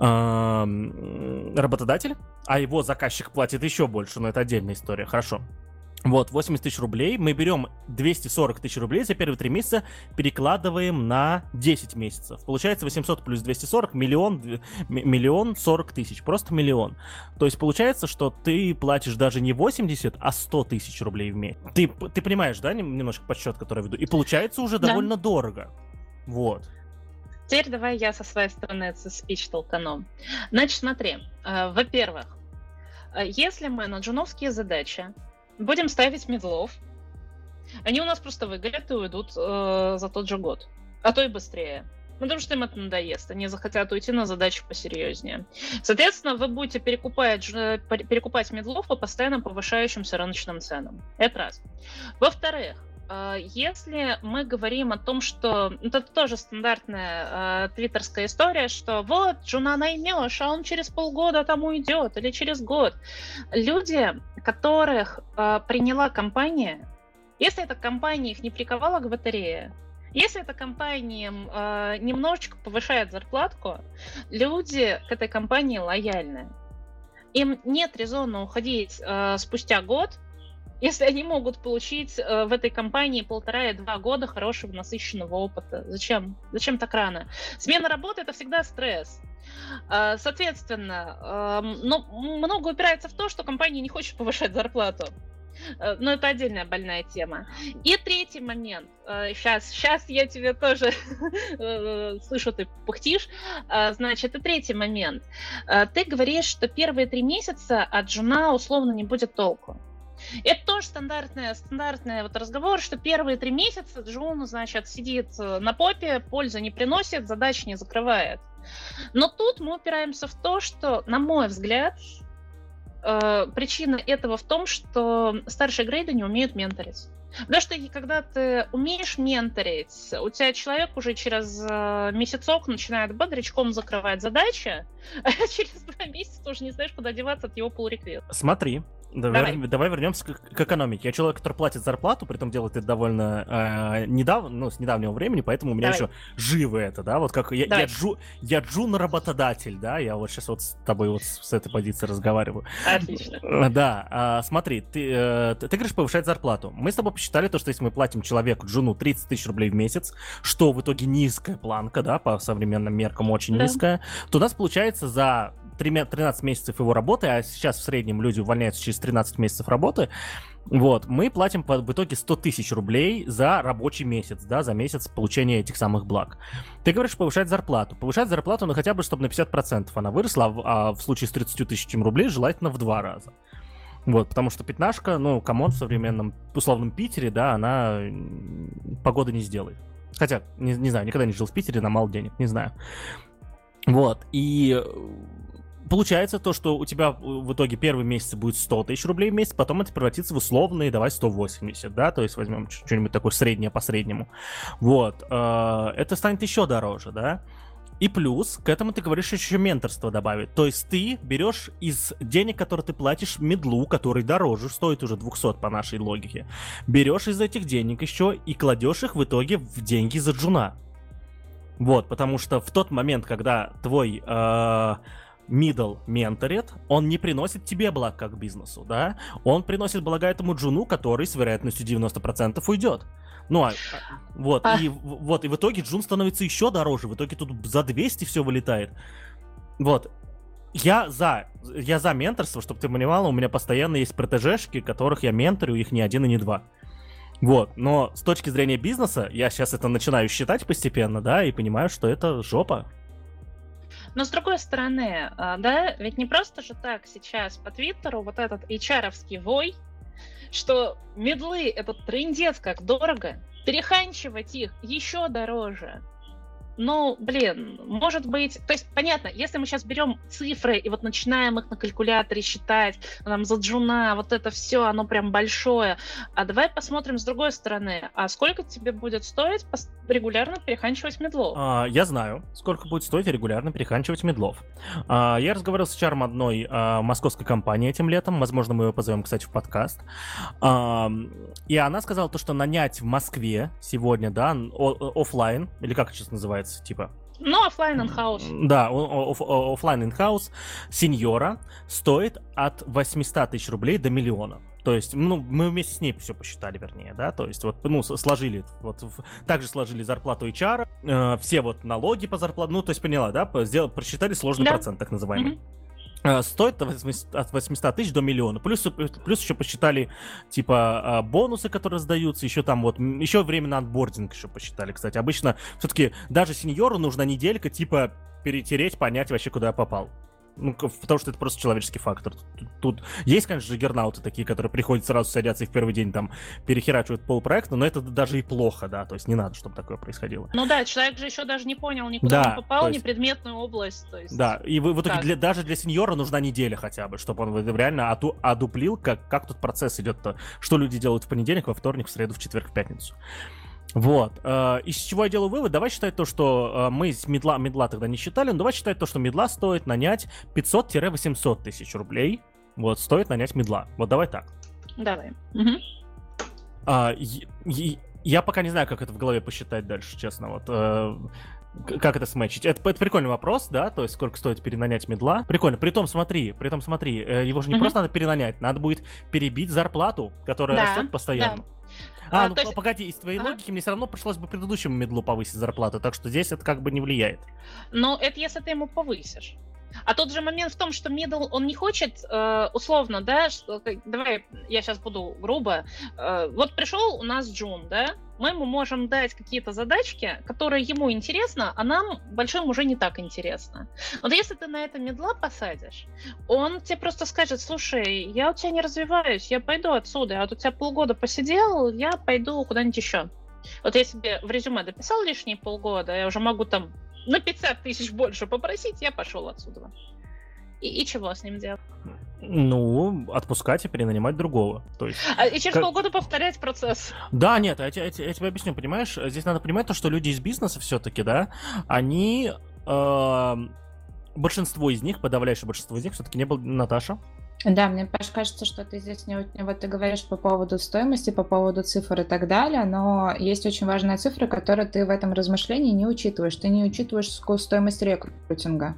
S2: э, работодатель, а его заказчик платит еще больше, но это отдельная история, хорошо. Вот, 80 тысяч рублей. Мы берем 240 тысяч рублей за первые три месяца, перекладываем на 10 месяцев. Получается 800 плюс 240, миллион, миллион 40 тысяч. Просто миллион. То есть получается, что ты платишь даже не 80, а 100 тысяч рублей в месяц. Ты, ты понимаешь, да, немножко подсчет, который я веду? И получается уже да. довольно дорого. Вот.
S1: Теперь давай я со своей стороны этот спич толкану. Значит, смотри. Э, во-первых, э, если мы на джуновские задачи Будем ставить медлов. Они у нас просто выгорят и уйдут э, за тот же год. А то и быстрее. потому что им это надоест. Они захотят уйти на задачу посерьезнее. Соответственно, вы будете перекупать, перекупать медлов по постоянно повышающимся рыночным ценам. Это раз. Во-вторых, если мы говорим о том, что ну, это тоже стандартная э, твиттерская история, что вот жена наймешь, а он через полгода там уйдет или через год. Люди, которых э, приняла компания, если эта компания их не приковала к батарее, если эта компания э, немножечко повышает зарплатку, люди к этой компании лояльны. Им нет резона уходить э, спустя год, если они могут получить э, в этой компании полтора и два года хорошего насыщенного опыта. Зачем? Зачем так рано? Смена работы это всегда стресс. Э, соответственно, э, но много упирается в то, что компания не хочет повышать зарплату. Э, но это отдельная больная тема. И третий момент. Сейчас, э, сейчас я тебе тоже *laughs* слышу, ты пухтишь. Значит, и третий момент. Ты говоришь, что первые три месяца от жена условно не будет толку. Это тоже стандартный, стандартный вот разговор, что первые три месяца Джун, значит, сидит э, на попе, пользы не приносит, задач не закрывает. Но тут мы упираемся в то, что, на мой взгляд, э, причина этого в том, что старшие грейды не умеют менторить. Потому что когда ты умеешь менторить, у тебя человек уже через э, месяцок начинает бодрячком закрывать задачи, *laughs* а через два месяца уже не знаешь, куда деваться от его request.
S2: Смотри, Давай, давай. давай вернемся к, к экономике. Я человек, который платит зарплату, при этом делает это довольно э, недавно, ну, с недавнего времени, поэтому у меня давай. еще живо это, да, вот как я, я, джу, я джун-работодатель, да, я вот сейчас вот с тобой вот с этой позиции разговариваю.
S1: Отлично.
S2: Да, э, смотри, ты, э, ты, ты говоришь повышать зарплату. Мы с тобой посчитали то, что если мы платим человеку, джуну, 30 тысяч рублей в месяц, что в итоге низкая планка, да, по современным меркам очень да. низкая, то у нас получается за 13 месяцев его работы, а сейчас в среднем люди увольняются через 13 месяцев работы, вот, мы платим по, в итоге 100 тысяч рублей за рабочий месяц, да, за месяц получения этих самых благ. Ты говоришь повышать зарплату. Повышать зарплату, ну, хотя бы, чтобы на 50% она выросла, а в случае с 30 тысячами рублей желательно в два раза. Вот, потому что пятнашка, ну, come on, в современном условном Питере, да, она погоды не сделает. Хотя, не, не знаю, никогда не жил в Питере, на мало денег, не знаю. Вот, и получается то, что у тебя в итоге первый месяц будет 100 тысяч рублей в месяц, потом это превратится в условные, давай 180, да, то есть возьмем что-нибудь такое среднее по среднему. Вот, э, это станет еще дороже, да. И плюс, к этому ты говоришь еще менторство добавить. То есть ты берешь из денег, которые ты платишь медлу, который дороже, стоит уже 200 по нашей логике, берешь из этих денег еще и кладешь их в итоге в деньги за джуна. Вот, потому что в тот момент, когда твой э, middle менторит, он не приносит тебе благ как бизнесу, да? Он приносит блага этому джуну, который с вероятностью 90% уйдет. Ну, а, вот, а. и вот, и в итоге джун становится еще дороже, в итоге тут за 200 все вылетает. Вот, я за, я за менторство, чтобы ты понимала, у меня постоянно есть протежешки, которых я менторю, их не один и не два. Вот, но с точки зрения бизнеса, я сейчас это начинаю считать постепенно, да, и понимаю, что это жопа.
S1: Но с другой стороны, а, да, ведь не просто же так сейчас по Твиттеру вот этот HR-овский вой, что медлы — это трендец как дорого, переханчивать их еще дороже. Ну, блин, может быть... То есть, понятно, если мы сейчас берем цифры и вот начинаем их на калькуляторе считать, там, за джуна, вот это все, оно прям большое. А давай посмотрим с другой стороны. А сколько тебе будет стоить регулярно переханчивать медлов?
S2: А, я знаю, сколько будет стоить регулярно переханчивать медлов. А, я разговаривал с чаром одной а, московской компании этим летом. Возможно, мы ее позовем, кстати, в подкаст. А, и она сказала то, что нанять в Москве сегодня, да, офлайн, или как это сейчас называется, типа.
S1: Ну, офлайн in-house.
S2: Да, офлайн in-house сеньора стоит от 800 тысяч рублей до миллиона. То есть, ну, мы вместе с ней все посчитали, вернее, да, то есть, вот, ну, сложили, вот, также сложили зарплату HR, э, все вот налоги по зарплате, ну, то есть, поняла, да, сделали, просчитали сложный да. процент, так называемый. Mm-hmm. Э, стоит от 800 тысяч до миллиона. Плюс, плюс еще посчитали, типа, а, бонусы, которые сдаются, еще там вот, еще время на анбординг еще посчитали, кстати. Обычно все-таки даже сеньору нужна неделька, типа, перетереть, понять вообще, куда я попал. Ну, потому что это просто человеческий фактор. Тут, тут есть, конечно, гернауты такие, которые приходят сразу садятся и в первый день там перехерачивают полпроекта, но это даже и плохо, да, то есть не надо, чтобы такое происходило.
S1: Ну да, человек же еще даже не понял, никуда да, он попал, есть... ни предметную область. То есть...
S2: Да, и в, в итоге для, даже для сеньора нужна неделя хотя бы, чтобы он реально аду, одуплил, как, как тут процесс идет-то, что люди делают в понедельник, во вторник, в среду, в четверг, в пятницу. Вот. Э, из чего я делаю вывод? Давай считать то, что э, мы из медла, медла тогда не считали, но давай считать то, что медла стоит нанять 500-800 тысяч рублей. Вот, стоит нанять медла. Вот давай так.
S1: Давай. Угу.
S2: А, я, я пока не знаю, как это в голове посчитать дальше, честно. Вот. Э, как это сметчить? Это, это прикольный вопрос, да, то есть сколько стоит перенанять медла. Прикольно. Притом смотри, притом смотри, его же не mm-hmm. просто надо перенанять, надо будет перебить зарплату, которая да, растет постоянно. Да. А, а ну есть... погоди, из твоей ага. логики мне все равно пришлось бы предыдущему медлу повысить зарплату, так что здесь это как бы не влияет.
S1: Но это если ты ему повысишь. А тот же момент в том, что middle, он не хочет, э, условно, да, что, давай, я сейчас буду грубо, э, вот пришел у нас Джун, да, мы ему можем дать какие-то задачки, которые ему интересно, а нам большим уже не так интересно. Вот если ты на это медла посадишь, он тебе просто скажет, слушай, я у тебя не развиваюсь, я пойду отсюда, а вот у тебя полгода посидел, я пойду куда-нибудь еще. Вот я себе в резюме дописал лишние полгода, я уже могу там на 50 тысяч больше попросить, я пошел отсюда. И, и чего с ним делать?
S2: Ну, отпускать и перенанимать другого. То есть,
S1: а, и через как... полгода повторять процесс.
S2: Да, нет, я, я, я, я тебе объясню, понимаешь? Здесь надо понимать то, что люди из бизнеса все-таки, да, они... Э, большинство из них, подавляющее большинство из них, все-таки не был Наташа.
S3: Да, мне кажется, что ты здесь не вот ты говоришь по поводу стоимости, по поводу цифр и так далее, но есть очень важная цифра, которую ты в этом размышлении не учитываешь. Ты не учитываешь стоимость рекрутинга.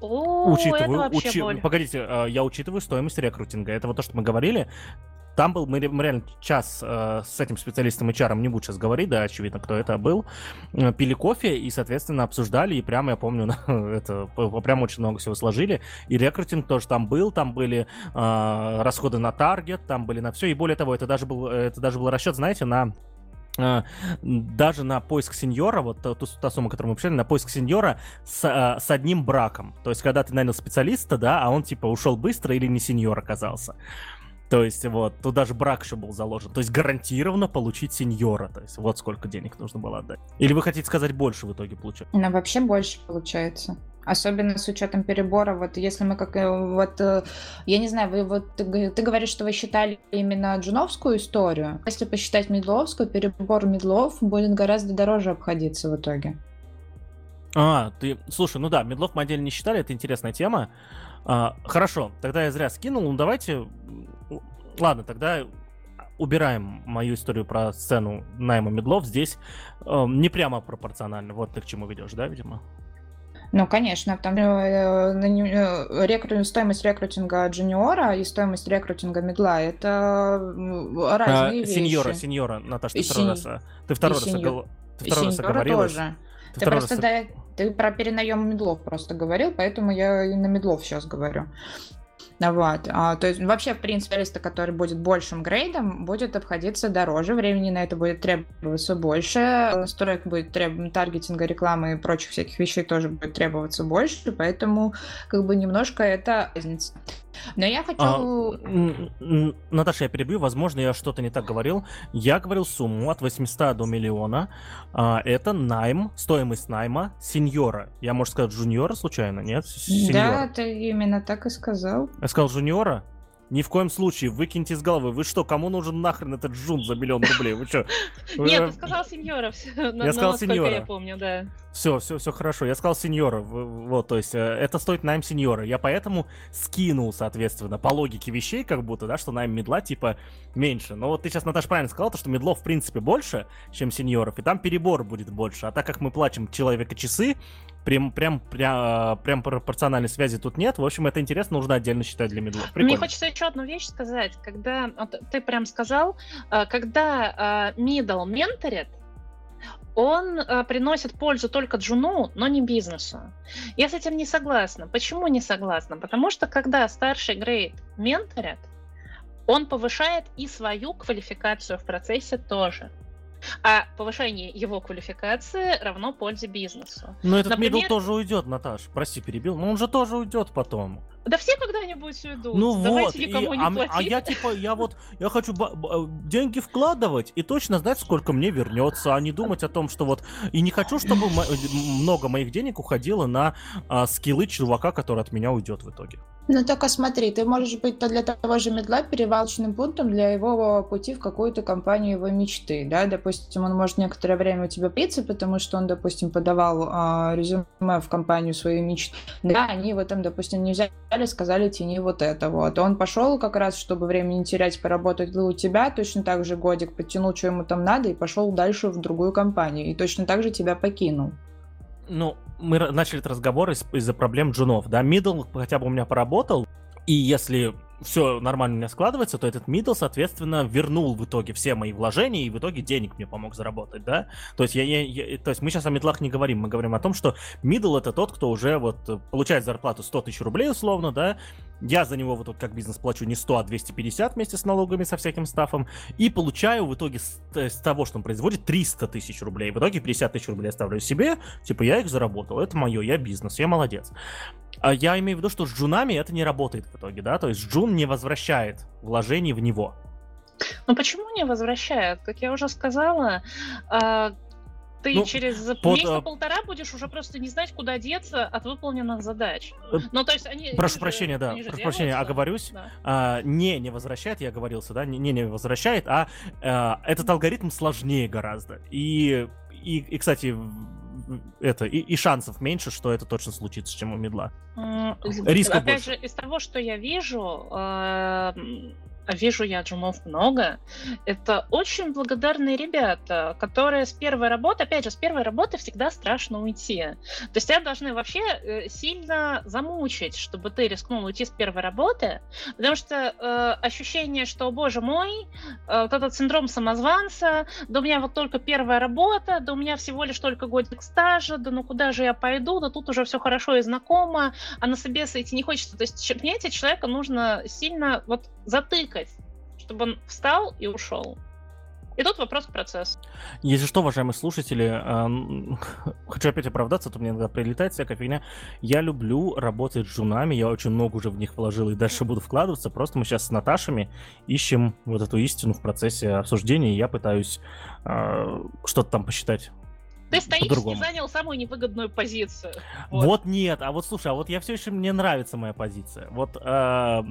S1: О, учитываю, это учи... боль.
S2: Погодите, а, я учитываю стоимость рекрутинга. Это вот то, что мы говорили. Там был, мы, мы реально час э, с этим специалистом HR, не буду сейчас говорить, да, очевидно, кто это был, э, пили кофе и, соответственно, обсуждали, и прямо, я помню, *laughs* это прям очень много всего сложили, и рекрутинг тоже там был, там были э, расходы на таргет, там были на все, и более того, это даже был, это даже был расчет, знаете, на Uh, даже на поиск сеньора, вот та, та сумма, которую мы общали, на поиск сеньора с, uh, с одним браком. То есть, когда ты нанял специалиста, да, а он типа ушел быстро или не сеньор оказался. То есть, вот, тут даже брак еще был заложен. То есть, гарантированно получить сеньора. То есть, вот сколько денег нужно было отдать. Или вы хотите сказать больше в итоге получать?
S3: Ну, вообще больше получается. Особенно с учетом перебора, вот если мы как, э, вот, э, я не знаю, вы вот, ты, ты говоришь, что вы считали именно джуновскую историю. Если посчитать медловскую, перебор медлов будет гораздо дороже обходиться в итоге.
S2: А, ты, слушай, ну да, медлов мы отдельно не считали, это интересная тема. А, хорошо, тогда я зря скинул, ну давайте, ладно, тогда убираем мою историю про сцену найма медлов, здесь э, не прямо пропорционально, вот ты к чему ведешь, да, видимо?
S3: Ну, конечно, там э, э, рекру... стоимость рекрутинга джуниора и стоимость рекрутинга медла это разные а, вещи.
S2: Сеньора, сеньора, Наташа, ты второй раз, ты второй раз, сеньор... ты второй раз оговорилась. Тоже.
S3: Ты, ты просто раз... да, ты про перенаем медлов просто говорил, поэтому я и на медлов сейчас говорю. Вот. А, то есть вообще, в принципе, листа, который будет большим грейдом, будет обходиться дороже, времени на это будет требоваться больше, стройка будет требовать таргетинга, рекламы и прочих всяких вещей тоже будет требоваться больше, поэтому как бы немножко это разница. Но я хочу... А,
S2: Наташа, я перебью, возможно, я что-то не так говорил. Я говорил сумму от 800 до миллиона. А, это найм, стоимость найма сеньора. Я, может сказать, джуниора случайно, нет?
S3: Сеньора. Да, ты именно так и сказал.
S2: Я сказал джуниора? Ни в коем случае, выкиньте из головы. Вы что, кому нужен нахрен этот джун за миллион рублей? Вы что? *laughs*
S1: Нет, ты сказал сеньора.
S2: Я сказал сеньора.
S1: я помню, да.
S2: Все, все, все хорошо. Я сказал сеньора. Вот, то есть, э, это стоит найм сеньора. Я поэтому скинул, соответственно, по логике вещей, как будто, да, что найм медла, типа, меньше. Но вот ты сейчас, Наташа, правильно сказал, то, что медлов, в принципе, больше, чем сеньоров, и там перебор будет больше. А так как мы платим человека часы, прям, прям, прям, прям пропорциональной связи тут нет. В общем, это интересно, нужно отдельно считать для медлов.
S1: Прикольно. Мне хочется еще одну вещь сказать. Когда, вот, ты прям сказал, э, когда middle менторит, он э, приносит пользу только джуну, но не бизнесу. Я с этим не согласна. Почему не согласна? Потому что когда старший грейд менторят, он повышает и свою квалификацию в процессе тоже. А повышение его квалификации равно пользе бизнесу.
S2: Но этот Например... middle тоже уйдет, Наташ. Прости, перебил. Но он же тоже уйдет потом.
S1: Да все когда-нибудь уйдут.
S2: Ну Давайте вот, никому и, не а, а я типа, я вот, я хочу деньги вкладывать и точно знать, сколько мне вернется, а не думать о том, что вот... И не хочу, чтобы много моих денег уходило на а, скиллы чувака, который от меня уйдет в итоге.
S3: Ну только смотри, ты можешь быть -то для того же медла перевалочным пунктом для его пути в какую-то компанию его мечты, да, допустим, он может некоторое время у тебя питься, потому что он, допустим, подавал а, резюме в компанию свою мечты, да, они его там, допустим, не взяли, сказали, тяни вот это вот, он пошел как раз, чтобы время не терять, поработать у тебя, точно так же годик подтянул, что ему там надо, и пошел дальше в другую компанию, и точно так же тебя покинул.
S2: Ну, мы начали этот разговор из- из-за проблем джунов, да, мидл хотя бы у меня поработал, и если все нормально у меня складывается, то этот middle, соответственно, вернул в итоге все мои вложения и в итоге денег мне помог заработать, да? То есть, я, я, я, то есть мы сейчас о медлах не говорим, мы говорим о том, что middle это тот, кто уже вот получает зарплату 100 тысяч рублей условно, да? Я за него вот как бизнес плачу не 100, а 250 вместе с налогами, со всяким стафом, и получаю в итоге с, с того, что он производит, 300 тысяч рублей. В итоге 50 тысяч рублей оставляю себе, типа я их заработал, это мое, я бизнес, я молодец. А я имею в виду, что с джунами это не работает в итоге, да? То есть джун не возвращает вложений в него.
S1: Ну почему не возвращает? Как я уже сказала, а, ты ну, через под, месяца-полтора а, будешь уже просто не знать, куда деться от выполненных задач.
S2: Э, ну, то есть они... Прошу они прощения, же, да, прошу делаются. прощения, оговорюсь. Да. А, не, не возвращает, я оговорился, да, не, не возвращает, а, а этот алгоритм сложнее гораздо. И, и, и кстати, это и, и шансов меньше, что это точно случится, чем у медла.
S1: Рисков Опять больше. же, из того, что я вижу, э, а вижу я джунов много, это очень благодарные ребята, которые с первой работы, опять же, с первой работы всегда страшно уйти. То есть тебя должны вообще э, сильно замучить, чтобы ты рискнул уйти с первой работы, потому что э, ощущение, что, боже мой, э, вот этот синдром самозванца, да у меня вот только первая работа, да у меня всего лишь только годик стажа, да ну куда же я пойду, да тут уже все хорошо и знакомо, а на собес идти не хочется. То есть, понимаете, человека нужно сильно вот затыкать, чтобы он встал и ушел. И тут вопрос к процессу.
S2: Если что, уважаемые слушатели, эм, хочу опять оправдаться, то мне иногда прилетает всякая фигня. Я люблю работать с жунами, я очень много уже в них вложил и дальше буду вкладываться. Просто мы сейчас с Наташами ищем вот эту истину в процессе обсуждения, и я пытаюсь э, что-то там посчитать
S1: ты стоически занял самую невыгодную позицию.
S2: Вот. вот нет, а вот слушай, а вот я все еще мне нравится моя позиция. Вот э,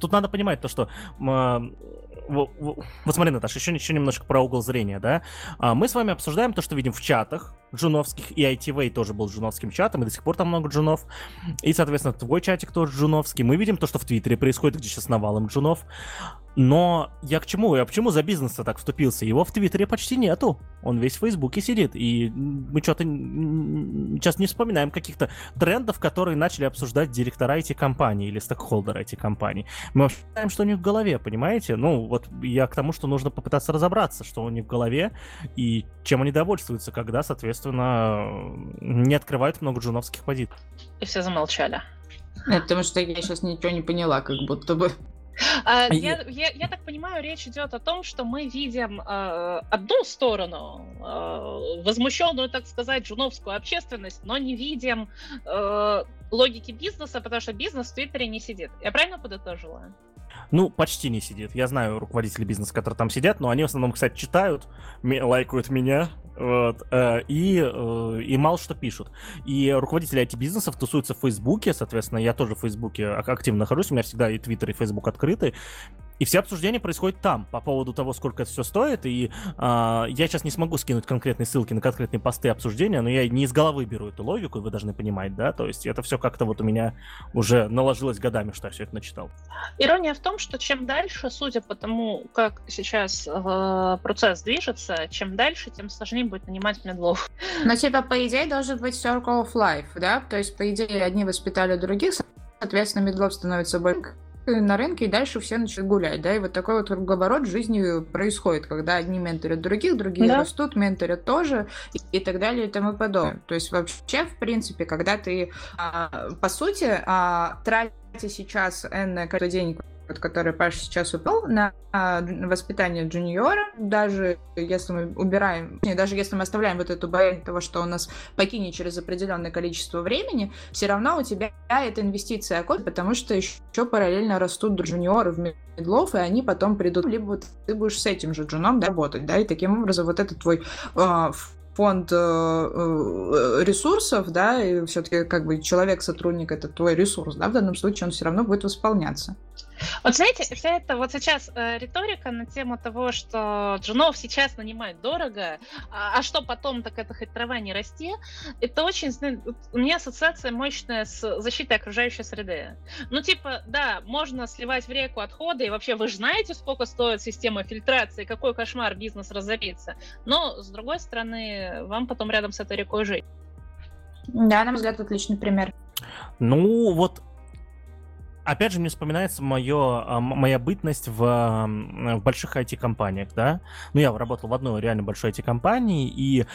S2: тут надо понимать то, что э, вот, вот смотри, Наташа, еще, еще немножко про угол зрения, да? А, мы с вами обсуждаем то, что видим в чатах джуновских, и ITV тоже был джуновским чатом, и до сих пор там много джунов. И, соответственно, твой чатик тоже джуновский. Мы видим то, что в Твиттере происходит, где сейчас навалом джунов. Но я к чему? Я почему за бизнес так вступился? Его в Твиттере почти нету. Он весь в Фейсбуке сидит. И мы что-то сейчас не вспоминаем каких-то трендов, которые начали обсуждать директора эти компании или стейкхолдеры эти компании. Мы знаем, что у них в голове, понимаете? Ну, вот я к тому, что нужно попытаться разобраться, что у них в голове и чем они довольствуются, когда, соответственно, не открывают много джуновских позиций.
S1: И все замолчали.
S3: Это потому что я сейчас ничего не поняла, как будто бы.
S1: А, я, я, я так понимаю, речь идет о том, что мы видим э, одну сторону, э, возмущенную, так сказать, джуновскую общественность, но не видим э, логики бизнеса, потому что бизнес в Твиттере не сидит. Я правильно подытожила?
S2: Ну, почти не сидит. Я знаю руководителей бизнеса, которые там сидят, но они в основном, кстати, читают, лайкают меня, вот, э, и, э, и мало что пишут. И руководители IT-бизнесов тусуются в Фейсбуке, соответственно, я тоже в Фейсбуке активно нахожусь, у меня всегда и Твиттер, и Фейсбук открыты, и все обсуждения происходят там по поводу того, сколько это все стоит. И э, я сейчас не смогу скинуть конкретные ссылки на конкретные посты обсуждения, но я не из головы беру эту логику, вы должны понимать, да. То есть это все как-то вот у меня уже наложилось годами, что я все это начитал.
S1: Ирония в том, что чем дальше, судя по тому, как сейчас э, процесс движется, чем дальше, тем сложнее будет нанимать медлов.
S3: Но типа, по идее, должен быть circle of life, да? То есть, по идее, одни воспитали других, соответственно, медлов становится больше на рынке, и дальше все начинают гулять, да, и вот такой вот круговорот жизни происходит, когда одни менторят других, другие да. растут, менторят тоже, и, и так далее, и тому подобное. То есть вообще, в принципе, когда ты, а, по сути, а, тратя сейчас энное количество денег который Паша сейчас упал, на воспитание джуниора, даже если мы убираем, не, даже если мы оставляем вот эту боязнь того, что он нас покинет через определенное количество времени, все равно у тебя это инвестиция окот, потому что еще параллельно растут джуниоры в медлов, и они потом придут, либо ты будешь с этим же джуном работать, да, и таким образом вот этот твой э, фонд э, ресурсов, да, и все-таки как бы человек-сотрудник это твой ресурс, да, в данном случае он все равно будет восполняться.
S1: Вот знаете, вся эта вот сейчас э, риторика на тему того, что джунов сейчас нанимают дорого, а, а что потом, так это хоть трава не расти, это очень, у меня ассоциация мощная с защитой окружающей среды. Ну, типа, да, можно сливать в реку отходы, и вообще вы же знаете, сколько стоит система фильтрации, какой кошмар бизнес разорится. Но, с другой стороны, вам потом рядом с этой рекой жить.
S3: Да, на мой взгляд, отличный пример.
S2: Ну, вот опять же, мне вспоминается мое, а, моя бытность в, в больших IT-компаниях, да. Ну, я работал в одной реально большой IT-компании, и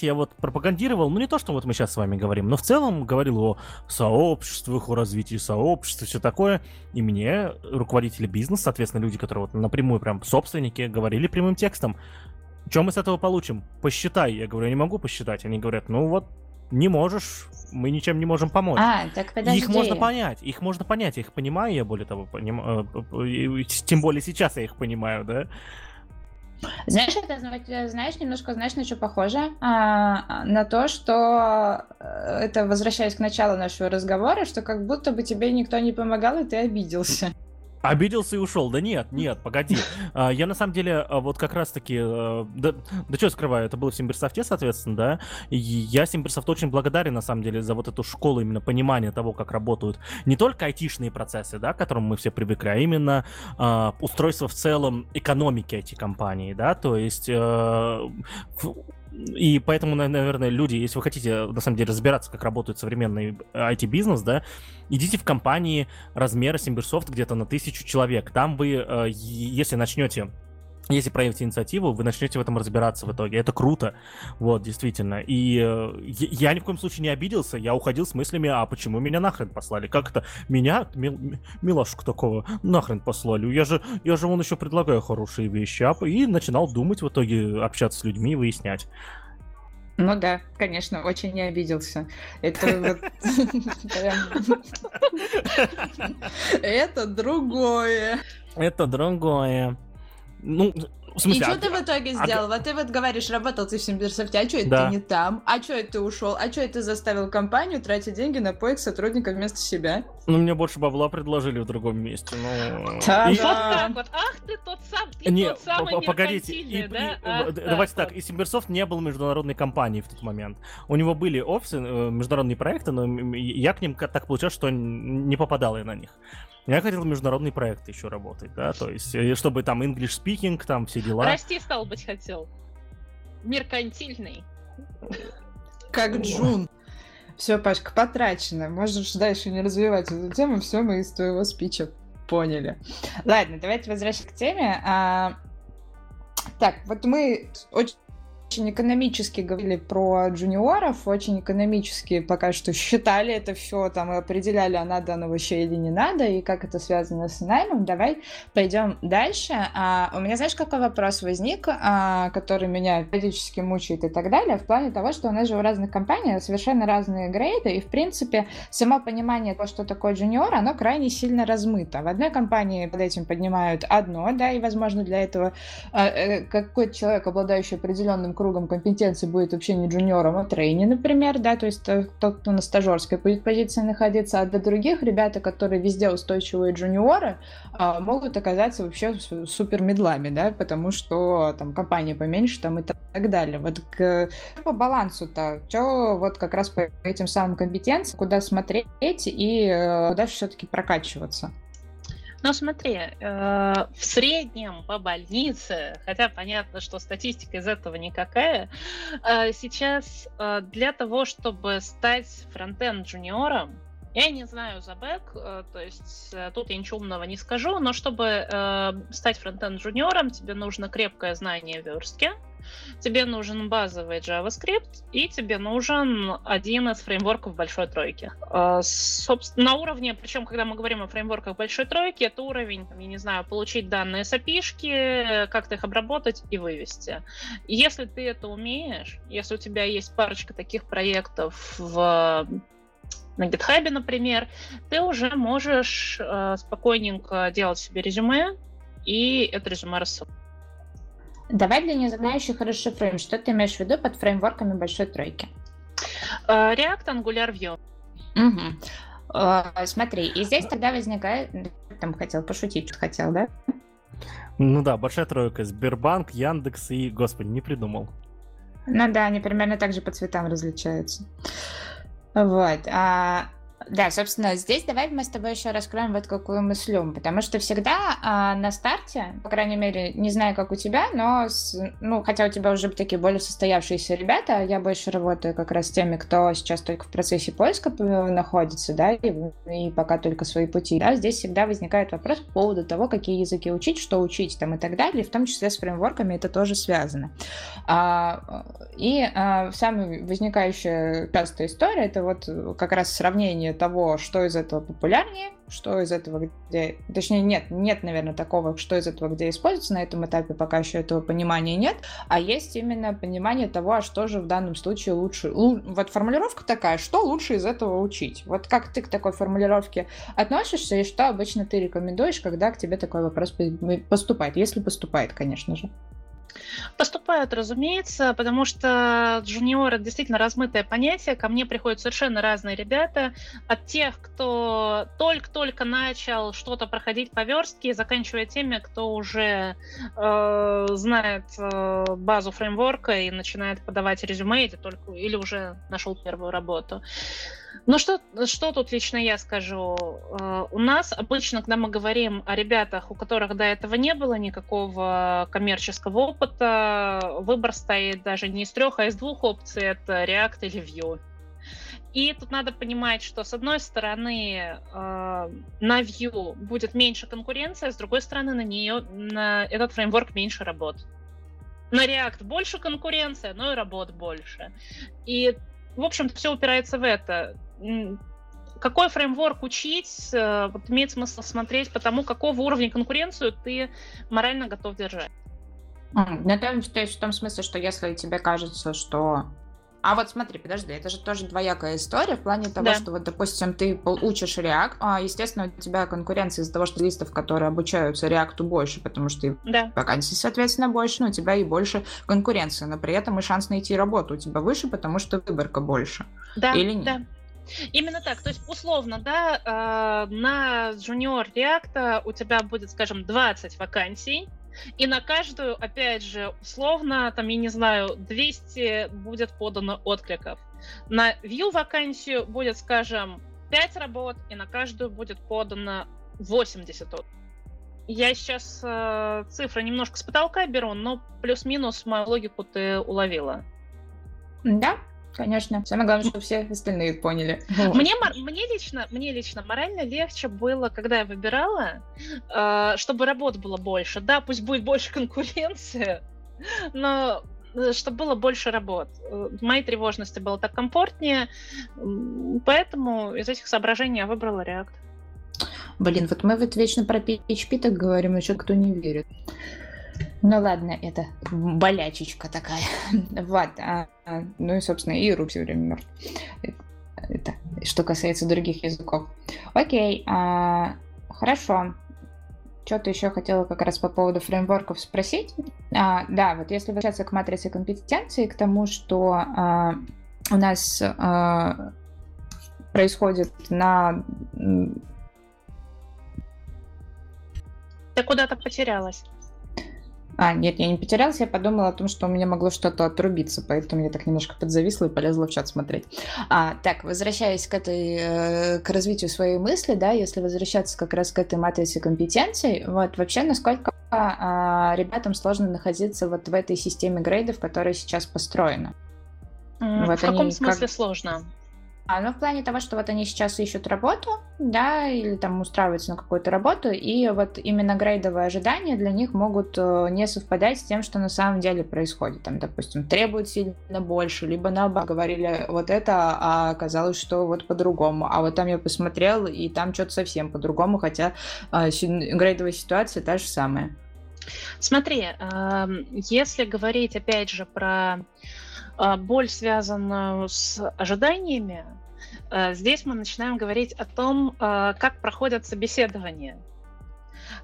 S2: я вот пропагандировал, ну не то, что вот мы сейчас с вами говорим, но в целом говорил о сообществах, о развитии сообщества, все такое. И мне руководители бизнеса, соответственно, люди, которые вот напрямую прям собственники, говорили прямым текстом, что мы с этого получим? Посчитай. Я говорю, я не могу посчитать. Они говорят, ну вот не можешь, мы ничем не можем помочь.
S3: А, так подожди.
S2: Их можно понять, их можно понять, я их понимаю, я более того, поним... Э, тем более сейчас я их понимаю, да.
S3: Знаешь, это, знаешь, немножко, знаешь, на что похоже? А, на то, что э, это, возвращаясь к началу нашего разговора, что как будто бы тебе никто не помогал, и ты обиделся.
S2: Обиделся и ушел. Да нет, нет, погоди. *laughs* А, я на самом деле а, вот как раз-таки... Э, да, да что скрываю, это было в Симбирсофте, соответственно, да? И я Симбирсофт очень благодарен, на самом деле, за вот эту школу именно понимания того, как работают не только айтишные процессы, да, к которым мы все привыкли, а именно э, устройство в целом экономики этих компаний, да, то есть э, и поэтому, наверное, люди, если вы хотите, на самом деле, разбираться, как работает современный IT-бизнес, да, идите в компании размера Симбирсофт где-то на тысячу человек. Там вы, э, если начнете если проявите инициативу, вы начнете в этом разбираться в итоге. Это круто. Вот, действительно. И э, я ни в коем случае не обиделся. Я уходил с мыслями, а почему меня нахрен послали? Как это? Меня, мил, милашку такого, нахрен послали? Я же, я же вон еще предлагаю хорошие вещи. А, и начинал думать в итоге, общаться с людьми, выяснять.
S3: Ну да, конечно, очень не обиделся. Это *laughs* *laughs* Это другое.
S2: Это другое. Ну,
S3: в смысле, и что а, ты в итоге а, сделал? А, вот ты вот говоришь, работал ты в Симберсофте, а что это да. ты не там? А что это ты ушел? А что это ты заставил компанию тратить деньги на поиск сотрудника вместо себя?
S2: Ну, мне больше бабла предложили в другом месте. Ну...
S1: Да, и... Вот так вот. Ах ты тот сам, ты не, тот самый
S2: погодите, и, да? и, а, давайте так, так, и Симбирсофт не был международной компанией в тот момент. У него были офисы, э, международные проекты, но я к ним так получилось, что не попадал я на них. Я хотел международный проект еще работать, да, то есть, э, чтобы там English speaking, там все дела.
S1: Расти, стал быть, хотел. Меркантильный.
S3: Как Джун. Все, Пашка, потрачено. Можешь дальше не развивать эту тему. Все мы из твоего спича поняли. Ладно, давайте возвращаться к теме. А... Так, вот мы очень очень экономически говорили про джуниоров, очень экономически пока что считали это все, там, и определяли, а надо оно вообще или не надо, и как это связано с наймом. Давай пойдем дальше. А, у меня, знаешь, какой вопрос возник, а, который меня периодически мучает и так далее, в плане того, что у нас же у разных компаний совершенно разные грейды, и, в принципе, само понимание того, что такое джуниор, оно крайне сильно размыто. В одной компании под этим поднимают одно, да, и, возможно, для этого а, э, какой-то человек, обладающий определенным кругом компетенции будет вообще не джуниором, а трейни, например, да, то есть тот, кто на стажерской позиции находиться, а для других ребята, которые везде устойчивые джуниоры, а, могут оказаться вообще супер медлами, да, потому что там компания поменьше там и так далее. Вот к, по балансу-то, что вот как раз по этим самым компетенциям, куда смотреть и э, куда все-таки прокачиваться?
S1: Но смотри, э, в среднем по больнице, хотя понятно, что статистика из этого никакая, э, сейчас э, для того, чтобы стать фронтенд джуниором, Я не знаю за бэк, э, то есть э, тут я ничего умного не скажу, но чтобы э, стать фронтенд джуниором, тебе нужно крепкое знание верстки, тебе нужен базовый JavaScript, и тебе нужен один из фреймворков большой тройки. Э, собственно, на уровне, причем, когда мы говорим о фреймворках большой тройки, это уровень, я не знаю, получить данные с API, как-то их обработать и вывести. Если ты это умеешь, если у тебя есть парочка таких проектов в на GitHub, например, ты уже можешь э, спокойненько делать себе резюме и это резюме рассылать.
S3: Давай для незнающих расшифруем, что ты имеешь в виду под фреймворками большой тройки.
S1: Э, React, Angular, Vue.
S3: Угу. Смотри, и здесь тогда возникает... Там хотел пошутить, что хотел, да?
S2: Ну да, большая тройка. Сбербанк, Яндекс и, господи, не придумал.
S3: Ну да, они примерно так же по цветам различаются. Вот. А, да, собственно, здесь давай мы с тобой еще раскроем вот какую мыслю, потому что всегда а, на старте, по крайней мере, не знаю, как у тебя, но, с, ну, хотя у тебя уже такие более состоявшиеся ребята, я больше работаю как раз с теми, кто сейчас только в процессе поиска находится, да, и, и пока только свои пути, да, здесь всегда возникает вопрос по поводу того, какие языки учить, что учить там и так далее, в том числе с фреймворками это тоже связано. А, и а, самая возникающая частая история, это вот как раз сравнение того, что из этого популярнее, что из этого где... Точнее, нет, нет, наверное, такого, что из этого где используется. На этом этапе пока еще этого понимания нет. А есть именно понимание того, а что же в данном случае лучше. Вот формулировка такая, что лучше из этого учить. Вот как ты к такой формулировке относишься и что обычно ты рекомендуешь, когда к тебе такой вопрос поступает, если поступает, конечно же.
S1: Поступают, разумеется, потому что джуниор это действительно размытое понятие. Ко мне приходят совершенно разные ребята. От тех, кто только-только начал что-то проходить по верстке, заканчивая теми, кто уже э, знает э, базу фреймворка и начинает подавать резюме или, только, или уже нашел первую работу. Ну что, что тут лично я скажу? Э, у нас обычно, когда мы говорим о ребятах, у которых до этого не было никакого коммерческого опыта, выбор стоит даже не из трех, а из двух опций. Это React или Vue. И тут надо понимать, что с одной стороны э, на Vue будет меньше конкуренции, а с другой стороны на нее на этот фреймворк меньше работ. На React больше конкуренция, но и работ больше. И в общем, все упирается в это какой фреймворк учить, э, вот имеет смысл смотреть по тому, какого уровня конкуренцию ты морально готов держать.
S3: Ну, то есть в том смысле, что если тебе кажется, что а вот смотри, подожди, это же тоже двоякая история в плане того, да. что вот, допустим, ты учишь React, а, естественно, у тебя конкуренция из-за того, что листов, которые обучаются React больше, потому что да. вакансий, соответственно, больше, но у тебя и больше конкуренции, но при этом и шанс найти работу у тебя выше, потому что выборка больше.
S1: Да, Или нет? Да. Именно так. То есть, условно, да, э, на junior React у тебя будет, скажем, 20 вакансий, и на каждую, опять же, условно, там, я не знаю, 200 будет подано откликов. На view вакансию будет, скажем, 5 работ, и на каждую будет подано 80 откликов. Я сейчас э, цифры немножко с потолка беру, но плюс-минус мою логику ты уловила.
S3: Да, Конечно. Самое главное, что все остальные поняли.
S1: Мне, мне, лично, мне лично морально легче было, когда я выбирала, э, чтобы работ было больше. Да, пусть будет больше конкуренции, но э, чтобы было больше работ. Э, в моей тревожности было так комфортнее, поэтому из этих соображений я выбрала React.
S3: Блин, вот мы вот вечно про PHP так говорим, но что кто не верит. Ну ладно, это болячечка такая. *laughs* вот. А, а, ну и, собственно, и Рук все время мертв. Это, что касается других языков. Окей, а, хорошо. Что-то еще хотела как раз по поводу фреймворков спросить. А, да, вот если возвращаться к матрице компетенции, к тому, что а, у нас а, происходит на...
S1: Ты куда-то потерялась.
S3: А, нет, я не потерялась, я подумала о том, что у меня могло что-то отрубиться, поэтому я так немножко подзависла и полезла в чат смотреть. А, так, возвращаясь к этой, э, к развитию своей мысли, да, если возвращаться как раз к этой матрице компетенций, вот, вообще, насколько а, ребятам сложно находиться вот в этой системе грейдов, которая сейчас построена?
S1: Вот в каком смысле как... сложно?
S3: А, ну, в плане того, что вот они сейчас ищут работу, да, или там устраиваются на какую-то работу, и вот именно грейдовые ожидания для них могут э, не совпадать с тем, что на самом деле происходит. Там, допустим, требуют сильно больше, либо наоборот говорили вот это, а оказалось, что вот по-другому. А вот там я посмотрел, и там что-то совсем по-другому, хотя э, грейдовая ситуация та же самая.
S1: Смотри, э, если говорить опять же про боль, связанную с ожиданиями, а, здесь мы начинаем говорить о том, а, как проходят собеседования.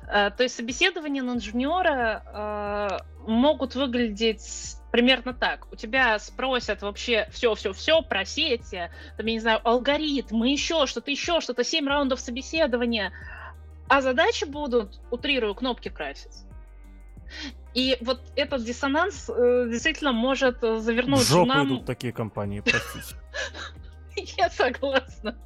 S1: То есть собеседования на инженера могут выглядеть примерно так. У тебя спросят вообще все-все-все про сети, там, я не знаю, алгоритмы, еще что-то, еще что-то, 7 раундов собеседования, а задачи будут, утрирую, кнопки красить. И вот этот диссонанс э, действительно может завернуть
S2: В жопу нам... идут такие компании, простите. *laughs*
S1: Я согласна.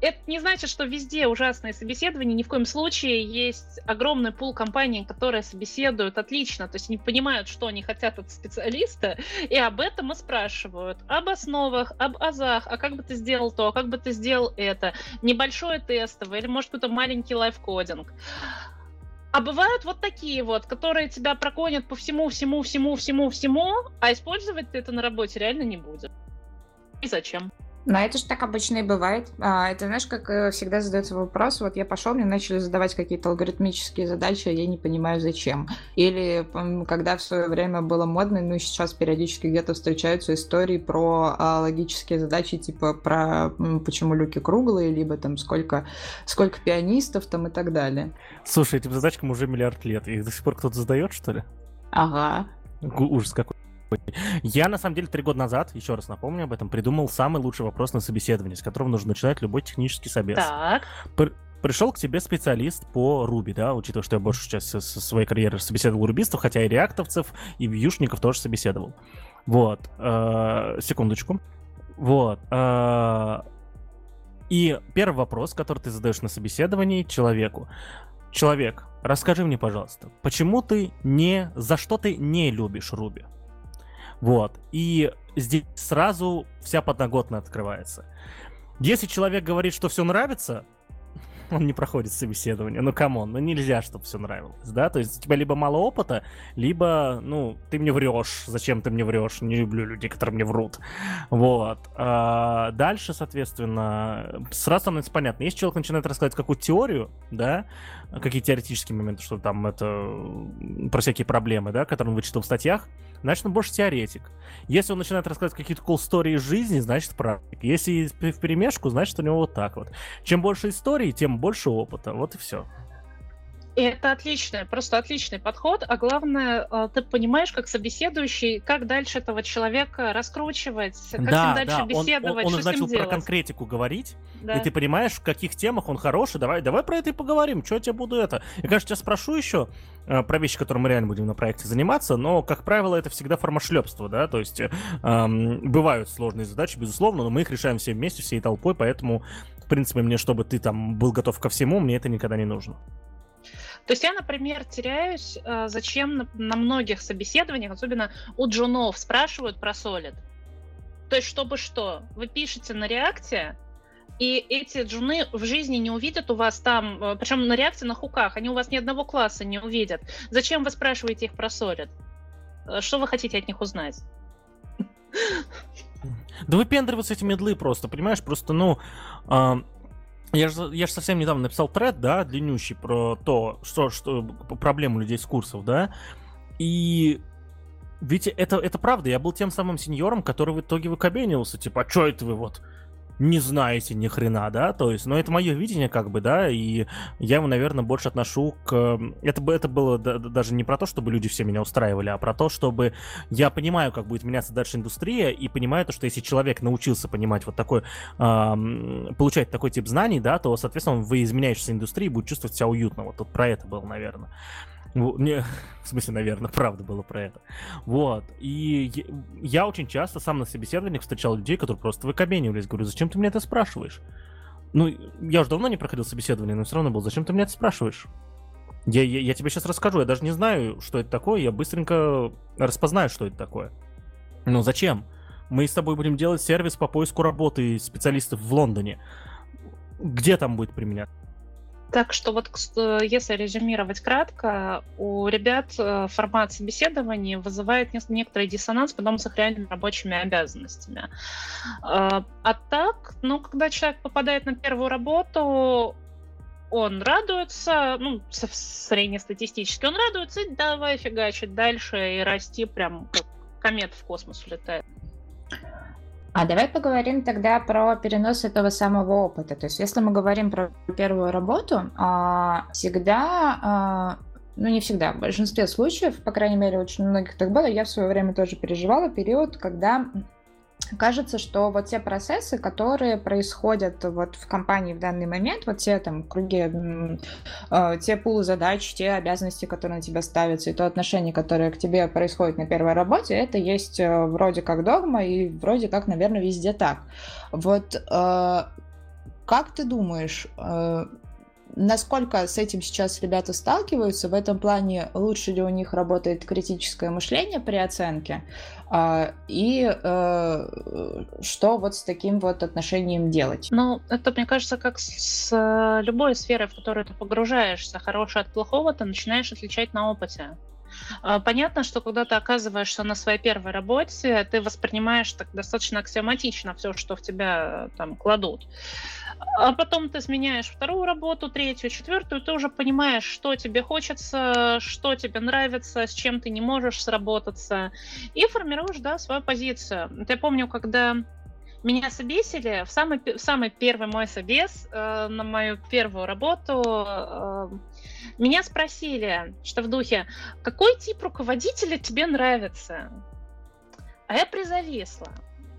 S1: Это не значит, что везде ужасные собеседования. Ни в коем случае есть огромный пул компаний, которые собеседуют отлично. То есть они понимают, что они хотят от специалиста, и об этом и спрашивают. Об основах, об азах, а как бы ты сделал то, а как бы ты сделал это. Небольшое тестовое или, может, какой-то маленький лайфкодинг. А бывают вот такие вот, которые тебя проконят по всему, всему, всему, всему, всему, а использовать ты это на работе реально не будет. И зачем?
S3: Но это же так обычно и бывает. А, это, знаешь, как э, всегда задается вопрос, вот я пошел, мне начали задавать какие-то алгоритмические задачи, а я не понимаю, зачем. Или когда в свое время было модно, ну и сейчас периодически где-то встречаются истории про а, логические задачи, типа про почему люки круглые, либо там сколько, сколько пианистов там и так далее.
S2: Слушай, этим задачкам уже миллиард лет, их до сих пор кто-то задает, что ли?
S3: Ага.
S2: Ужас какой. Я, на самом деле, три года назад, еще раз напомню об этом, придумал самый лучший вопрос на собеседование, с которого нужно начинать любой технический собес.
S1: Так.
S2: Пр- пришел к тебе специалист по Руби, да, учитывая, что я больше сейчас со своей карьеры собеседовал рубистов, хотя и реактовцев, и вьюшников тоже собеседовал. Вот. Э, секундочку. Вот. Э, и первый вопрос, который ты задаешь на собеседовании человеку. Человек, расскажи мне, пожалуйста, почему ты не... За что ты не любишь Ruby? Вот. И здесь сразу вся подноготная открывается. Если человек говорит, что все нравится, *laughs* он не проходит собеседование. Ну, come on, ну нельзя, чтобы все нравилось, да? То есть у тебя либо мало опыта, либо, ну, ты мне врешь. Зачем ты мне врешь? Не люблю людей, которые мне врут. Вот. А дальше, соответственно, сразу становится понятно. Если человек начинает рассказывать какую-то теорию, да, какие теоретические моменты, что там это про всякие проблемы, да, которые он вычитал в статьях, значит, он больше теоретик. Если он начинает рассказывать какие-то cool истории из жизни, значит, практик. Если в перемешку, значит, у него вот так вот. Чем больше историй, тем больше опыта. Вот и все.
S1: И это отличный, просто отличный подход, а главное, э, ты понимаешь, как собеседующий, как дальше этого человека раскручивать, как
S2: да,
S1: с ним дальше
S2: да.
S1: беседовать,
S2: он, он, он
S1: что
S2: начал
S1: с
S2: ним
S1: про
S2: делать. конкретику говорить,
S1: да.
S2: и ты понимаешь, в каких темах он хороший, давай, давай про это и поговорим, что я тебе буду это. Я, конечно, тебя спрошу еще э, про вещи, которыми мы реально будем на проекте заниматься, но, как правило, это всегда формашлепство, да, то есть э, бывают сложные задачи, безусловно, но мы их решаем все вместе, всей толпой, поэтому, в принципе, мне, чтобы ты там был готов ко всему, мне это никогда не нужно.
S1: То есть я, например, теряюсь, э, зачем на, многих собеседованиях, особенно у джунов, спрашивают про солид. То есть чтобы что? Вы пишете на реакте, и эти джуны в жизни не увидят у вас там, э, причем на реакции на хуках, они у вас ни одного класса не увидят. Зачем вы спрашиваете их про солид? Э, что вы хотите от них узнать?
S2: Да выпендриваются эти медлы просто, понимаешь? Просто, ну, я же, я же совсем недавно написал тред, да, длиннющий про то, что, что проблему людей с курсов, да, и ведь это, это правда, я был тем самым сеньором, который в итоге выкобенился, типа, а что это вы вот не знаете ни хрена, да, то есть, но это мое видение, как бы, да, и я его, наверное, больше отношу к... Это, бы это было даже не про то, чтобы люди все меня устраивали, а про то, чтобы я понимаю, как будет меняться дальше индустрия, и понимаю то, что если человек научился понимать вот такой, эм, получать такой тип знаний, да, то, соответственно, он в изменяющейся индустрии будет чувствовать себя уютно, вот тут про это было, наверное. Не, *laughs* в смысле, наверное, правда было про это. Вот. И я очень часто сам на собеседованиях встречал людей, которые просто выкобенивались. Говорю, зачем ты меня это спрашиваешь? Ну, я уже давно не проходил собеседование, но все равно был. Зачем ты меня это спрашиваешь? Я, я, я тебе сейчас расскажу. Я даже не знаю, что это такое. Я быстренько распознаю, что это такое. Ну, зачем? мы с тобой будем делать сервис по поиску работы специалистов в Лондоне. Где там будет применяться?
S1: Так что вот если резюмировать кратко, у ребят э, формат собеседования вызывает некоторый диссонанс потом с их реальными рабочими обязанностями. А, а так, ну, когда человек попадает на первую работу, он радуется, ну, среднестатистически он радуется, и давай фигачить дальше и расти прям как комет в космос улетает.
S3: А давай поговорим тогда про перенос этого самого опыта. То есть, если мы говорим про первую работу, а, всегда, а, ну не всегда, в большинстве случаев, по крайней мере, очень многих так было, я в свое время тоже переживала период, когда кажется, что вот те процессы, которые происходят вот в компании в данный момент, вот те там круги, э, те пулы задач, те обязанности, которые на тебя ставятся, и то отношение, которое к тебе происходит на первой работе, это есть э, вроде как догма и вроде как, наверное, везде так. Вот э, как ты думаешь, э, насколько с этим сейчас ребята сталкиваются, в этом плане лучше ли у них работает критическое мышление при оценке, а, и э, что вот с таким вот отношением делать?
S1: Ну, это, мне кажется, как с э, любой сферой, в которую ты погружаешься, хорошее от плохого, ты начинаешь отличать на опыте. А, понятно, что когда ты оказываешься на своей первой работе, ты воспринимаешь так достаточно аксиоматично все, что в тебя там кладут. А потом ты сменяешь вторую работу, третью, четвертую, ты уже понимаешь, что тебе хочется, что тебе нравится, с чем ты не можешь сработаться, и формируешь, да, свою позицию. Я помню, когда меня собесили, в самый, в самый первый мой собес э, на мою первую работу, э, меня спросили, что в духе, какой тип руководителя тебе нравится? А я призависла.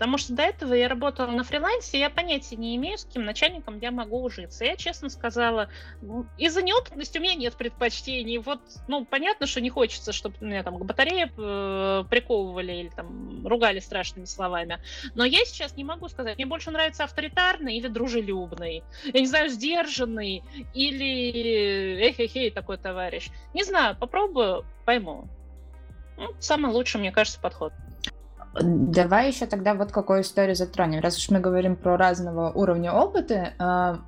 S1: Потому что до этого я работала на фрилансе, я понятия не имею, с каким начальником я могу ужиться. Я честно сказала, «Ну, из-за неопытности у меня нет предпочтений. Вот, ну, понятно, что не хочется, чтобы меня там к батарее э, приковывали или там ругали страшными словами. Но я сейчас не могу сказать, мне больше нравится авторитарный или дружелюбный. Я не знаю, сдержанный или эх-эх-эй такой товарищ. Не знаю, попробую, пойму. Ну, самый лучший, мне кажется, подход.
S3: Давай еще тогда вот какую историю затронем. Раз уж мы говорим про разного уровня опыта, а,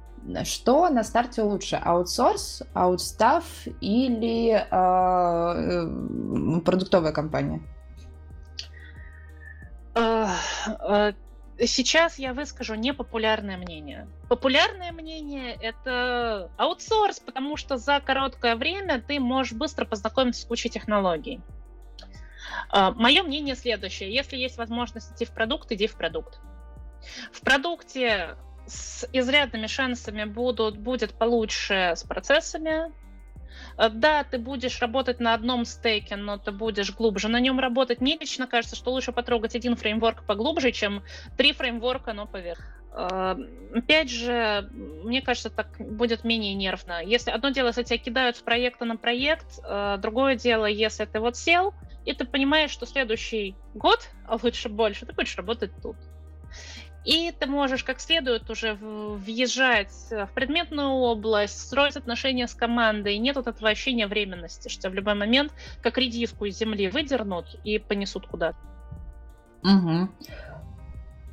S3: что на старте лучше? Аутсорс, аутстав или э, продуктовая компания?
S1: Сейчас я выскажу непопулярное мнение. Популярное мнение — это аутсорс, потому что за короткое время ты можешь быстро познакомиться с кучей технологий. А, Мое мнение следующее. Если есть возможность идти в продукт, иди в продукт. В продукте с изрядными шансами будут, будет получше с процессами. А, да, ты будешь работать на одном стейке, но ты будешь глубже на нем работать. Мне лично кажется, что лучше потрогать один фреймворк поглубже, чем три фреймворка, но поверх. А, опять же, мне кажется, так будет менее нервно. Если одно дело, если тебя кидают с проекта на проект, другое дело, если ты вот сел, и ты понимаешь, что следующий год, а лучше больше, ты будешь работать тут. И ты можешь как следует уже въезжать в предметную область, строить отношения с командой. И нет вот этого ощущения временности, что в любой момент как редиску из земли выдернут и понесут куда-то.
S3: Угу.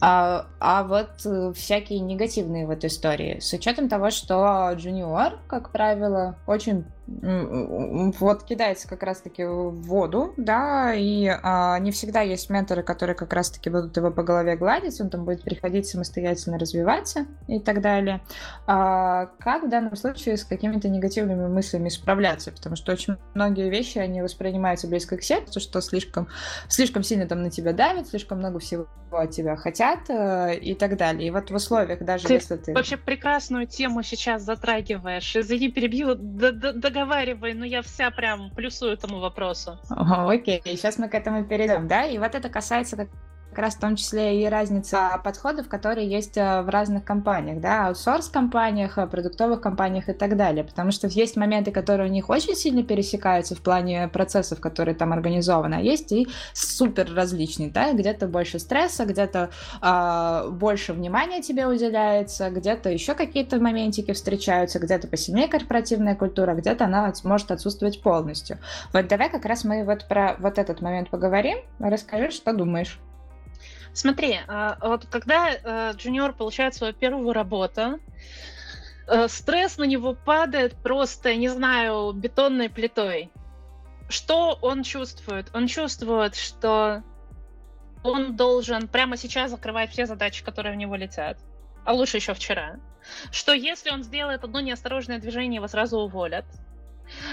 S3: А, а вот э, всякие негативные в этой истории, с учетом того, что джуниор, как правило, очень вот кидается как раз-таки в воду, да, и а, не всегда есть менторы, которые как раз-таки будут его по голове гладить, он там будет приходить самостоятельно развиваться и так далее. А, как в данном случае с какими-то негативными мыслями справляться? Потому что очень многие вещи, они воспринимаются близко к сердцу, что слишком, слишком сильно там на тебя давит, слишком много всего от тебя хотят э, и так далее. И вот в условиях, даже
S1: ты
S3: если ты...
S1: вообще прекрасную тему сейчас затрагиваешь. Извини, перебью. Договаривай, но я вся прям плюсую этому вопросу.
S3: Окей, сейчас мы к этому перейдем, да? И вот это касается как как раз в том числе и разница подходов, которые есть э, в разных компаниях, да, аутсорс-компаниях, э, продуктовых компаниях и так далее, потому что есть моменты, которые у них очень сильно пересекаются в плане процессов, которые там организованы, а есть и супер различные, да, где-то больше стресса, где-то э, больше внимания тебе уделяется, где-то еще какие-то моментики встречаются, где-то посильнее корпоративная культура, где-то она может отсутствовать полностью. Вот давай как раз мы вот про вот этот момент поговорим, расскажи, что думаешь.
S1: Смотри, а, вот когда э, джуниор получает свою первую работу, э, стресс на него падает просто, не знаю, бетонной плитой. Что он чувствует? Он чувствует, что он должен прямо сейчас закрывать все задачи, которые в него летят. А лучше еще вчера. Что если он сделает одно неосторожное движение, его сразу уволят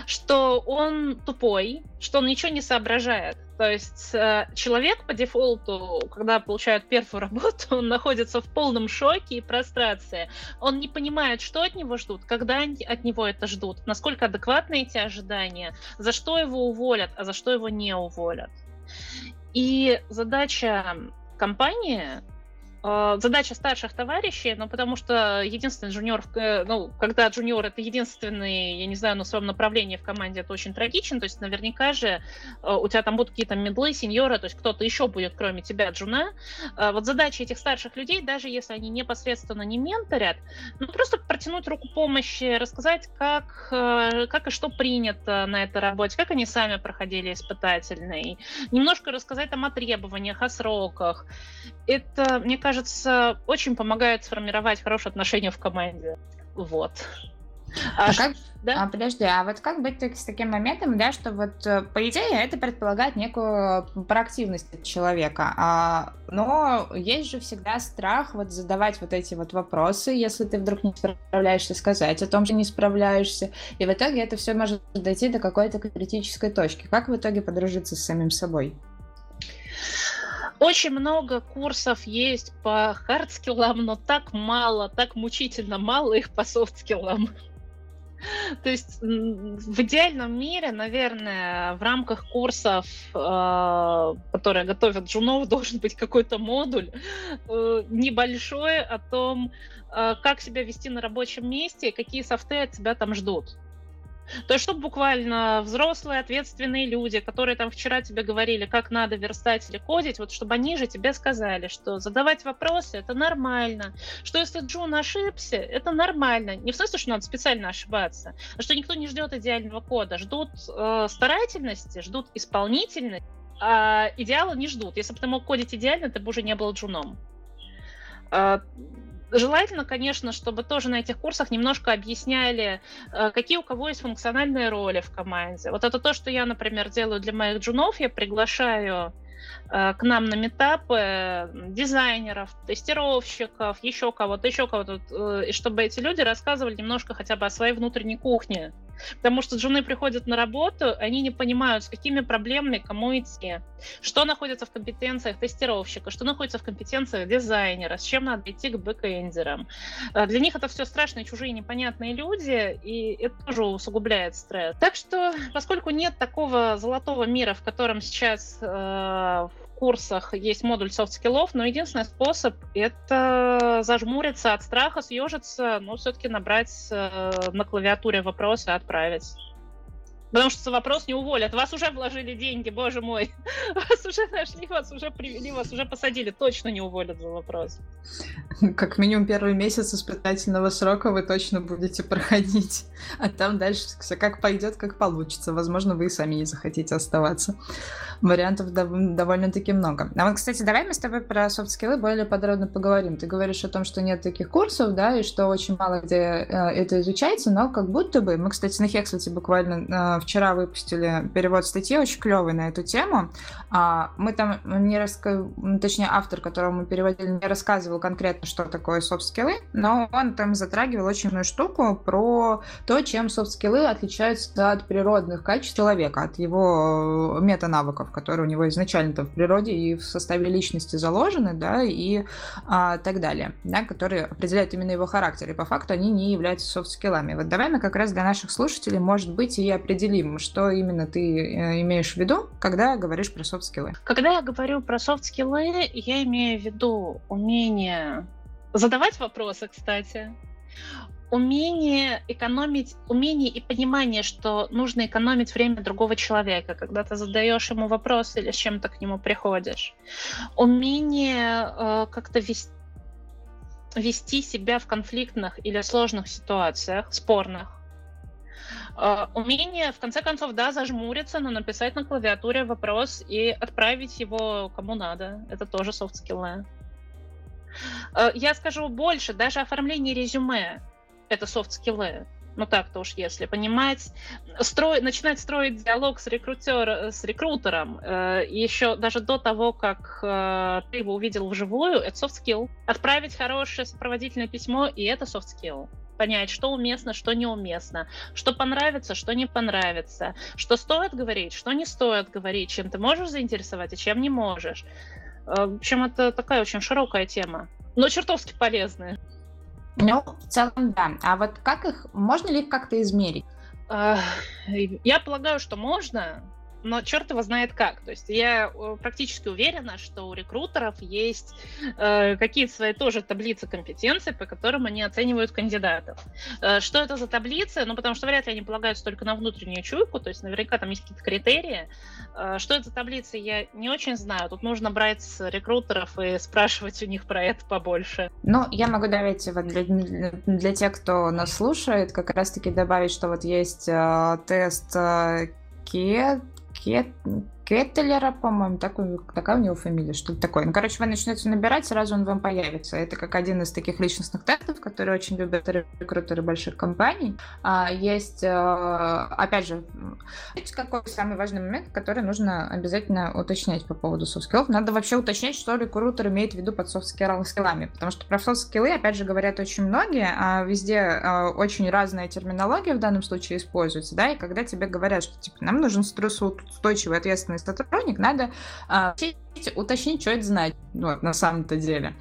S1: что он тупой, что он ничего не соображает. То есть э, человек по дефолту, когда получает первую работу, *laughs* он находится в полном шоке и прострации. Он не понимает, что от него ждут, когда от него это ждут, насколько адекватны эти ожидания, за что его уволят, а за что его не уволят. И задача компании задача старших товарищей, ну, потому что единственный джуниор, э, ну, когда джуниор это единственный, я не знаю, на своем направлении в команде, это очень трагично, то есть наверняка же э, у тебя там будут какие-то медлы, сеньоры, то есть кто-то еще будет, кроме тебя, джуна. А, вот задача этих старших людей, даже если они непосредственно не менторят, ну, просто протянуть руку помощи, рассказать, как, э, как и что принято на этой работе, как они сами проходили испытательный, немножко рассказать там о требованиях, о сроках. Это, мне кажется, кажется, очень помогает сформировать хорошие отношения в команде. Вот.
S3: А, а как, да? а, подожди, а вот как быть с таким моментом, да, что вот э, по идее это предполагает некую проактивность от человека, а, но есть же всегда страх вот задавать вот эти вот вопросы, если ты вдруг не справляешься, сказать о том, что не справляешься, и в итоге это все может дойти до какой-то критической точки. Как в итоге подружиться с самим собой?
S1: Очень много курсов есть по хардскиллам, но так мало, так мучительно мало их по софтскиллам. *laughs* То есть в идеальном мире, наверное, в рамках курсов, э, которые готовят джунов, *laughs* должен быть какой-то модуль э, небольшой о том, э, как себя вести на рабочем месте, какие софты от тебя там ждут. То есть, чтобы буквально взрослые, ответственные люди, которые там вчера тебе говорили, как надо верстать или кодить, вот чтобы они же тебе сказали, что задавать вопросы — это нормально, что если Джун ошибся, это нормально. Не в смысле, что надо специально ошибаться, а что никто не ждет идеального кода, ждут э, старательности, ждут исполнительности, а идеала не ждут. Если бы ты мог кодить идеально, ты бы уже не был джуном. А, Желательно, конечно, чтобы тоже на этих курсах немножко объясняли, э, какие у кого есть функциональные роли в команде. Вот это то, что я, например, делаю для моих джунов. Я приглашаю Э, к нам на метапы дизайнеров, тестировщиков, еще кого-то, еще кого-то, э, и чтобы эти люди рассказывали немножко хотя бы о своей внутренней кухне. Потому что жены приходят на работу, они не понимают, с какими проблемами кому идти, что находится в компетенциях тестировщика, что находится в компетенциях дизайнера, с чем надо идти к бэкэндерам. Э, для них это все страшные, чужие, непонятные люди, и это тоже усугубляет стресс. Так что, поскольку нет такого золотого мира, в котором сейчас в курсах есть модуль софт-скиллов, но единственный способ — это зажмуриться от страха, съежиться, но все-таки набрать э, на клавиатуре вопросы и отправить. Потому что за вопрос не уволят. Вас уже вложили деньги, боже мой. *laughs* Вас уже нашли, вас уже привели, вас уже посадили. Точно не уволят за вопрос. *laughs*
S3: Как минимум первый месяц испытательного срока вы точно будете проходить. А там дальше все как пойдет, как получится. Возможно, вы и сами не захотите оставаться. Вариантов дов- довольно-таки много. А вот, кстати, давай мы с тобой про софт-скиллы более подробно поговорим. Ты говоришь о том, что нет таких курсов, да, и что очень мало где э, это изучается, но как будто бы... Мы, кстати, на Хекслете буквально э, вчера выпустили перевод статьи очень клевый на эту тему. А, мы там не раска... точнее, автор, которого мы переводили, не рассказывал конкретно, что такое софт-скиллы, но он там затрагивал очень много штуку про то, чем софт-скиллы отличаются от природных качеств человека, от его мета-навыков, которые у него изначально-то в природе и в составе личности заложены, да, и а, так далее, да, которые определяют именно его характер, и по факту они не являются софт-скиллами. Вот давай мы как раз для наших слушателей, может быть, и определим, что именно ты э, имеешь в виду, когда говоришь про софт-скиллы.
S1: Когда я говорю про софт-скиллы, я имею в виду умение задавать вопросы, кстати, умение экономить, умение и понимание, что нужно экономить время другого человека, когда ты задаешь ему вопрос или с чем-то к нему приходишь. Умение э, как-то вести вести себя в конфликтных или сложных ситуациях, спорных. Uh, умение, в конце концов, да, зажмуриться, но написать на клавиатуре вопрос и отправить его кому надо. Это тоже софт-скиллы. Uh, я скажу больше, даже оформление резюме — это софт-скиллы ну так-то уж если понимать, строй, начинать строить диалог с, рекрутер, с рекрутером э, еще даже до того, как э, ты его увидел вживую, это soft skill. Отправить хорошее сопроводительное письмо, и это soft skill понять, что уместно, что неуместно, что понравится, что не понравится, что стоит говорить, что не стоит говорить, чем ты можешь заинтересовать, а чем не можешь. Э, в общем, это такая очень широкая тема, но чертовски полезная.
S3: Ну, в целом, да. А вот как их, можно ли их как-то измерить?
S1: Я полагаю, что можно, но черт его знает как. То есть я э, практически уверена, что у рекрутеров есть э, какие-то свои тоже таблицы компетенций, по которым они оценивают кандидатов. Э, что это за таблицы? Ну, потому что вряд ли они полагаются только на внутреннюю чуйку, то есть наверняка там есть какие-то критерии. Э, что это за таблицы, я не очень знаю. Тут нужно брать рекрутеров и спрашивать у них про это побольше.
S3: Ну, я могу добавить вот для, для тех, кто нас слушает, как раз-таки добавить, что вот есть э, тест э, Кет, Кет, Кеттелера, по-моему, такой, такая у него фамилия, что-то такое. Ну, короче, вы начнете набирать, сразу он вам появится. Это как один из таких личностных тестов, которые очень любят рекрутеры больших компаний. А, есть, а, опять же, какой самый важный момент, который нужно обязательно уточнять по поводу софт-скиллов. Надо вообще уточнять, что рекрутер имеет в виду под софт-скиллами, потому что про софт-скиллы, опять же, говорят очень многие, а везде а, очень разная терминология в данном случае используется, да, и когда тебе говорят, что, типа, нам нужен стрессоустойчивый ответственный сотрудник, надо а, уточнить, что это значит ну, на самом-то деле.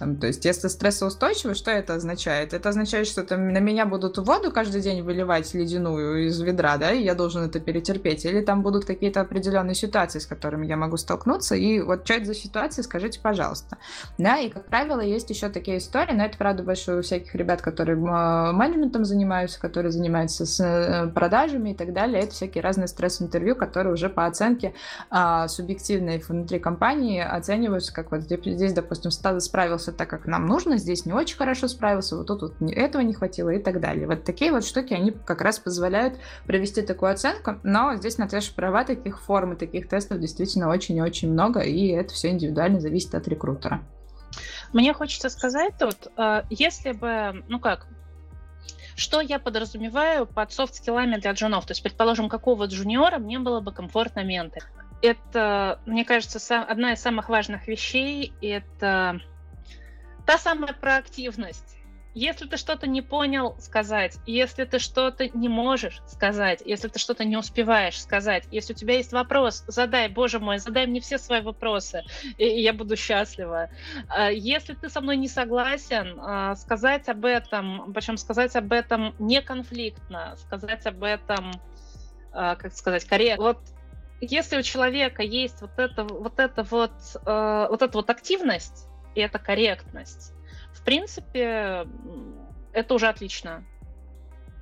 S3: Там, то есть, если стрессоустойчивый, что это означает? Это означает, что там на меня будут воду каждый день выливать ледяную из ведра, да, и я должен это перетерпеть. Или там будут какие-то определенные ситуации, с которыми я могу столкнуться. И вот что это за ситуации, скажите, пожалуйста. Да, и, как правило, есть еще такие истории, но это, правда, больше у всяких ребят, которые а, менеджментом занимаются, которые занимаются с э, продажами и так далее. Это всякие разные стресс-интервью, которые уже по оценке а, субъективной внутри компании оцениваются, как вот здесь, допустим, справился справился так, как нам нужно, здесь не очень хорошо справился, вот тут вот этого не хватило и так далее. Вот такие вот штуки, они как раз позволяют провести такую оценку, но здесь Наташа права, таких форм и таких тестов действительно очень и очень много, и это все индивидуально зависит от рекрутера.
S1: Мне хочется сказать тут, э, если бы, ну как, что я подразумеваю под софт-скиллами для джунов? То есть, предположим, какого джуниора мне было бы комфортно ментор? Это, мне кажется, одна из самых важных вещей — это та самая проактивность. Если ты что-то не понял, сказать. Если ты что-то не можешь сказать. Если ты что-то не успеваешь сказать. Если у тебя есть вопрос, задай, боже мой, задай мне все свои вопросы, и я буду счастлива. А, если ты со мной не согласен, а, сказать об этом, причем сказать об этом не конфликтно, сказать об этом, а, как сказать, корректно. Вот если у человека есть вот это вот это вот, вот эта вот активность, и это корректность. В принципе, это уже отлично.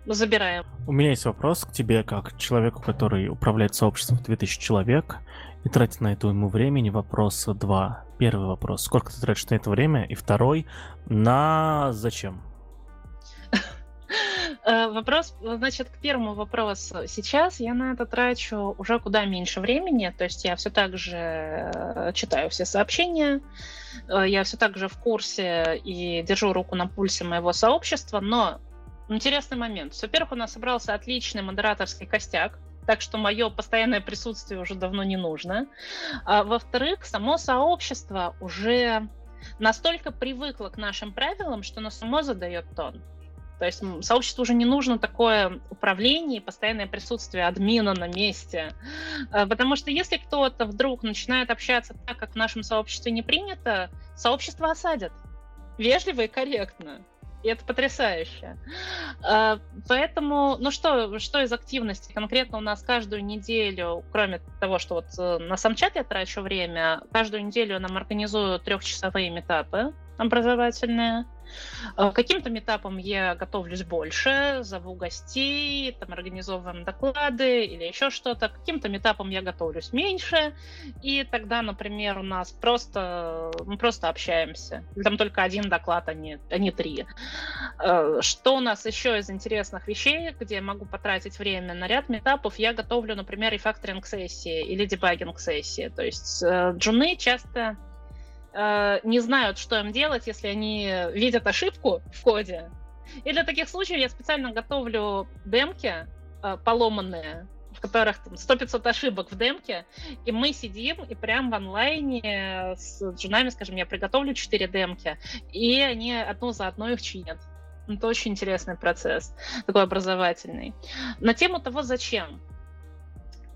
S1: Забираем.
S2: У меня есть вопрос к тебе, как человеку, который управляет сообществом в 2000 человек и тратит на это ему времени. Вопрос два. Первый вопрос. Сколько ты тратишь на это время? И второй. На зачем?
S1: Э, вопрос, значит, к первому вопросу. Сейчас я на это трачу уже куда меньше времени, то есть я все так же э, читаю все сообщения, э, я все так же в курсе и держу руку на пульсе моего сообщества, но интересный момент. Во-первых, у нас собрался отличный модераторский костяк, так что мое постоянное присутствие уже давно не нужно. А, во-вторых, само сообщество уже настолько привыкло к нашим правилам, что оно само задает тон. То есть сообществу уже не нужно такое управление постоянное присутствие админа на месте. Э, потому что если кто-то вдруг начинает общаться так, как в нашем сообществе не принято, сообщество осадят. Вежливо и корректно. И это потрясающе. Э, поэтому, ну что, что из активности? Конкретно у нас каждую неделю, кроме того, что вот э, на сам чат я трачу время, каждую неделю нам организуют трехчасовые метапы образовательные. Э, каким-то метапам я готовлюсь больше, зову гостей, там организовываем доклады или еще что-то. Каким-то метапам я готовлюсь меньше, и тогда, например, у нас просто мы просто общаемся. Там только один доклад, а не, а не три. Э, что у нас еще из интересных вещей, где я могу потратить время на ряд метапов, я готовлю, например, рефакторинг сессии или дебагинг сессии. То есть э, джуны часто э, не знают, что им делать, если они видят ошибку в коде. И для таких случаев я специально готовлю демки э, поломанные, в которых там 100-500 ошибок в демке, и мы сидим и прям в онлайне с джунами, скажем, я приготовлю 4 демки, и они одну за одной их чинят. Это очень интересный процесс, такой образовательный. На тему того, зачем.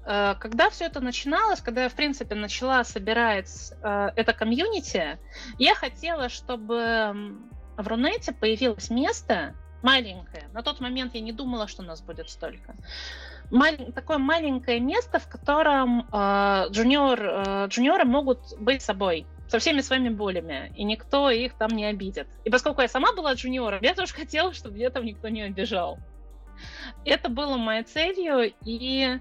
S1: Э, когда все это начиналось, когда я, в принципе, начала собирать э, это комьюнити, я хотела, чтобы в Рунете появилось место маленькое. На тот момент я не думала, что нас будет столько. Маль... Такое маленькое место, в котором э, джуниор, э, джуниоры могут быть собой со всеми своими болями, и никто их там не обидит. И поскольку я сама была джуниором, я тоже хотела, чтобы там никто не обижал. Это было моей целью, и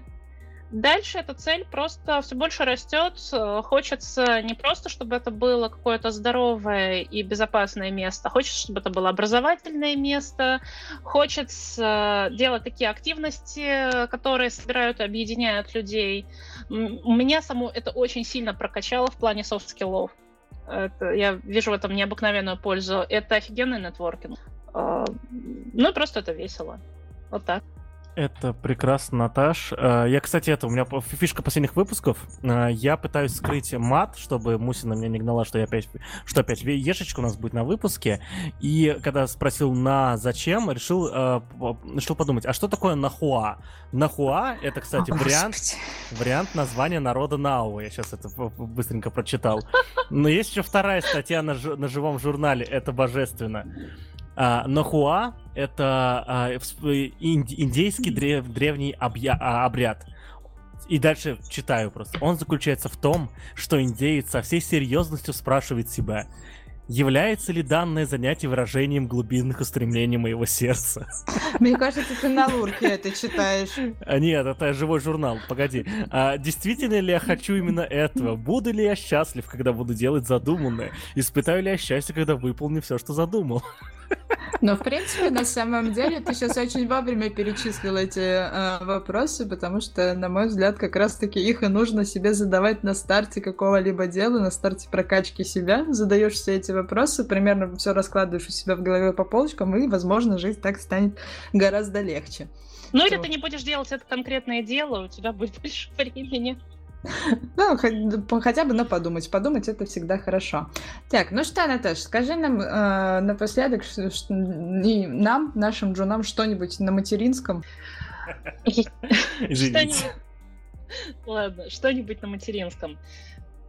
S1: Дальше эта цель просто все больше растет. Хочется не просто, чтобы это было какое-то здоровое и безопасное место, хочется, чтобы это было образовательное место, хочется делать такие активности, которые собирают и объединяют людей. Меня само это очень сильно прокачало в плане софт-скиллов. Я вижу в этом необыкновенную пользу. Это офигенный нетворкинг. А, ну и просто это весело. Вот так.
S2: Это прекрасно, Наташ. Э, я, кстати, это у меня фишка последних выпусков. Э, я пытаюсь скрыть мат, чтобы Мусина меня не гнала, что я опять, что опять ешечка у нас будет на выпуске. И когда спросил на зачем, решил, э, решил подумать, а что такое нахуа? Нахуа это, кстати, О, вариант, вариант названия народа Нау. Я сейчас это быстренько прочитал. Но есть еще вторая статья на, на живом журнале. Это божественно. А, Нахуа — это а, индейский древ, древний объя, а, обряд. И дальше читаю просто. Он заключается в том, что индеец со всей серьезностью спрашивает себя, является ли данное занятие выражением глубинных устремлений моего сердца?
S3: Мне кажется, ты на лурке это читаешь.
S2: А, нет, это живой журнал, погоди. А, действительно ли я хочу именно этого? Буду ли я счастлив, когда буду делать задуманное? Испытаю ли я счастье, когда выполню все, что задумал?
S3: Но, в принципе, на самом деле, ты сейчас очень вовремя перечислил эти э, вопросы, потому что, на мой взгляд, как раз-таки их и нужно себе задавать на старте какого-либо дела, на старте прокачки себя. Задаешь все эти вопросы, примерно все раскладываешь у себя в голове по полочкам, и, возможно, жизнь так станет гораздо легче.
S1: Ну, или ты не будешь делать это конкретное дело, у тебя будет больше *laughs* времени.
S3: Ну, хотя бы на подумать. Подумать это всегда хорошо. Так, ну что, Наташ, скажи нам э, напоследок, что, что, и нам, нашим джунам, что-нибудь на материнском. *laughs*
S2: Извините.
S1: Ладно, что-нибудь на материнском.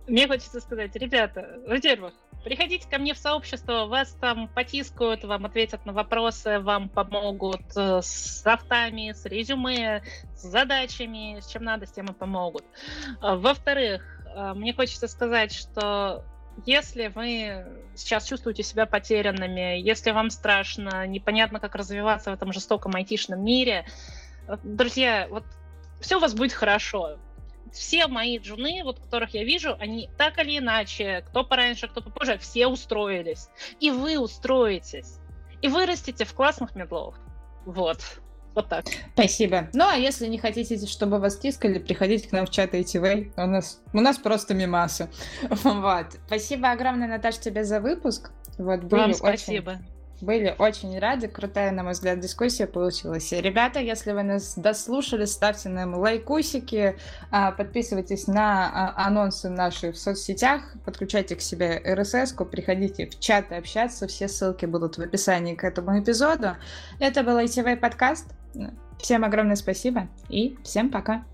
S1: Мне хочется сказать, ребята, во-первых, приходите ко мне в сообщество, вас там потискают, вам ответят на вопросы, вам помогут э, с софтами, с резюме, с задачами, с чем надо, с тем и помогут. А, во-вторых, э, мне хочется сказать, что если вы сейчас чувствуете себя потерянными, если вам страшно, непонятно, как развиваться в этом жестоком айтишном мире, э, друзья, вот все у вас будет хорошо все мои джуны, вот которых я вижу, они так или иначе, кто пораньше, кто попозже, все устроились. И вы устроитесь. И вырастите в классных медлов. Вот. Вот так.
S3: Спасибо. Ну, а если не хотите, чтобы вас тискали, приходите к нам в чат ATV. У нас, у нас просто мимасы. *laughs* Вот. Спасибо огромное, Наташа, тебе за выпуск. Вот,
S1: были Вам спасибо. Очень
S3: были очень рады. Крутая, на мой взгляд, дискуссия получилась. Ребята, если вы нас дослушали, ставьте нам лайкусики, а, подписывайтесь на а, анонсы наши в соцсетях, подключайте к себе RSS, приходите в чат общаться. Все ссылки будут в описании к этому эпизоду. Это был ITV подкаст. Всем огромное спасибо и всем пока.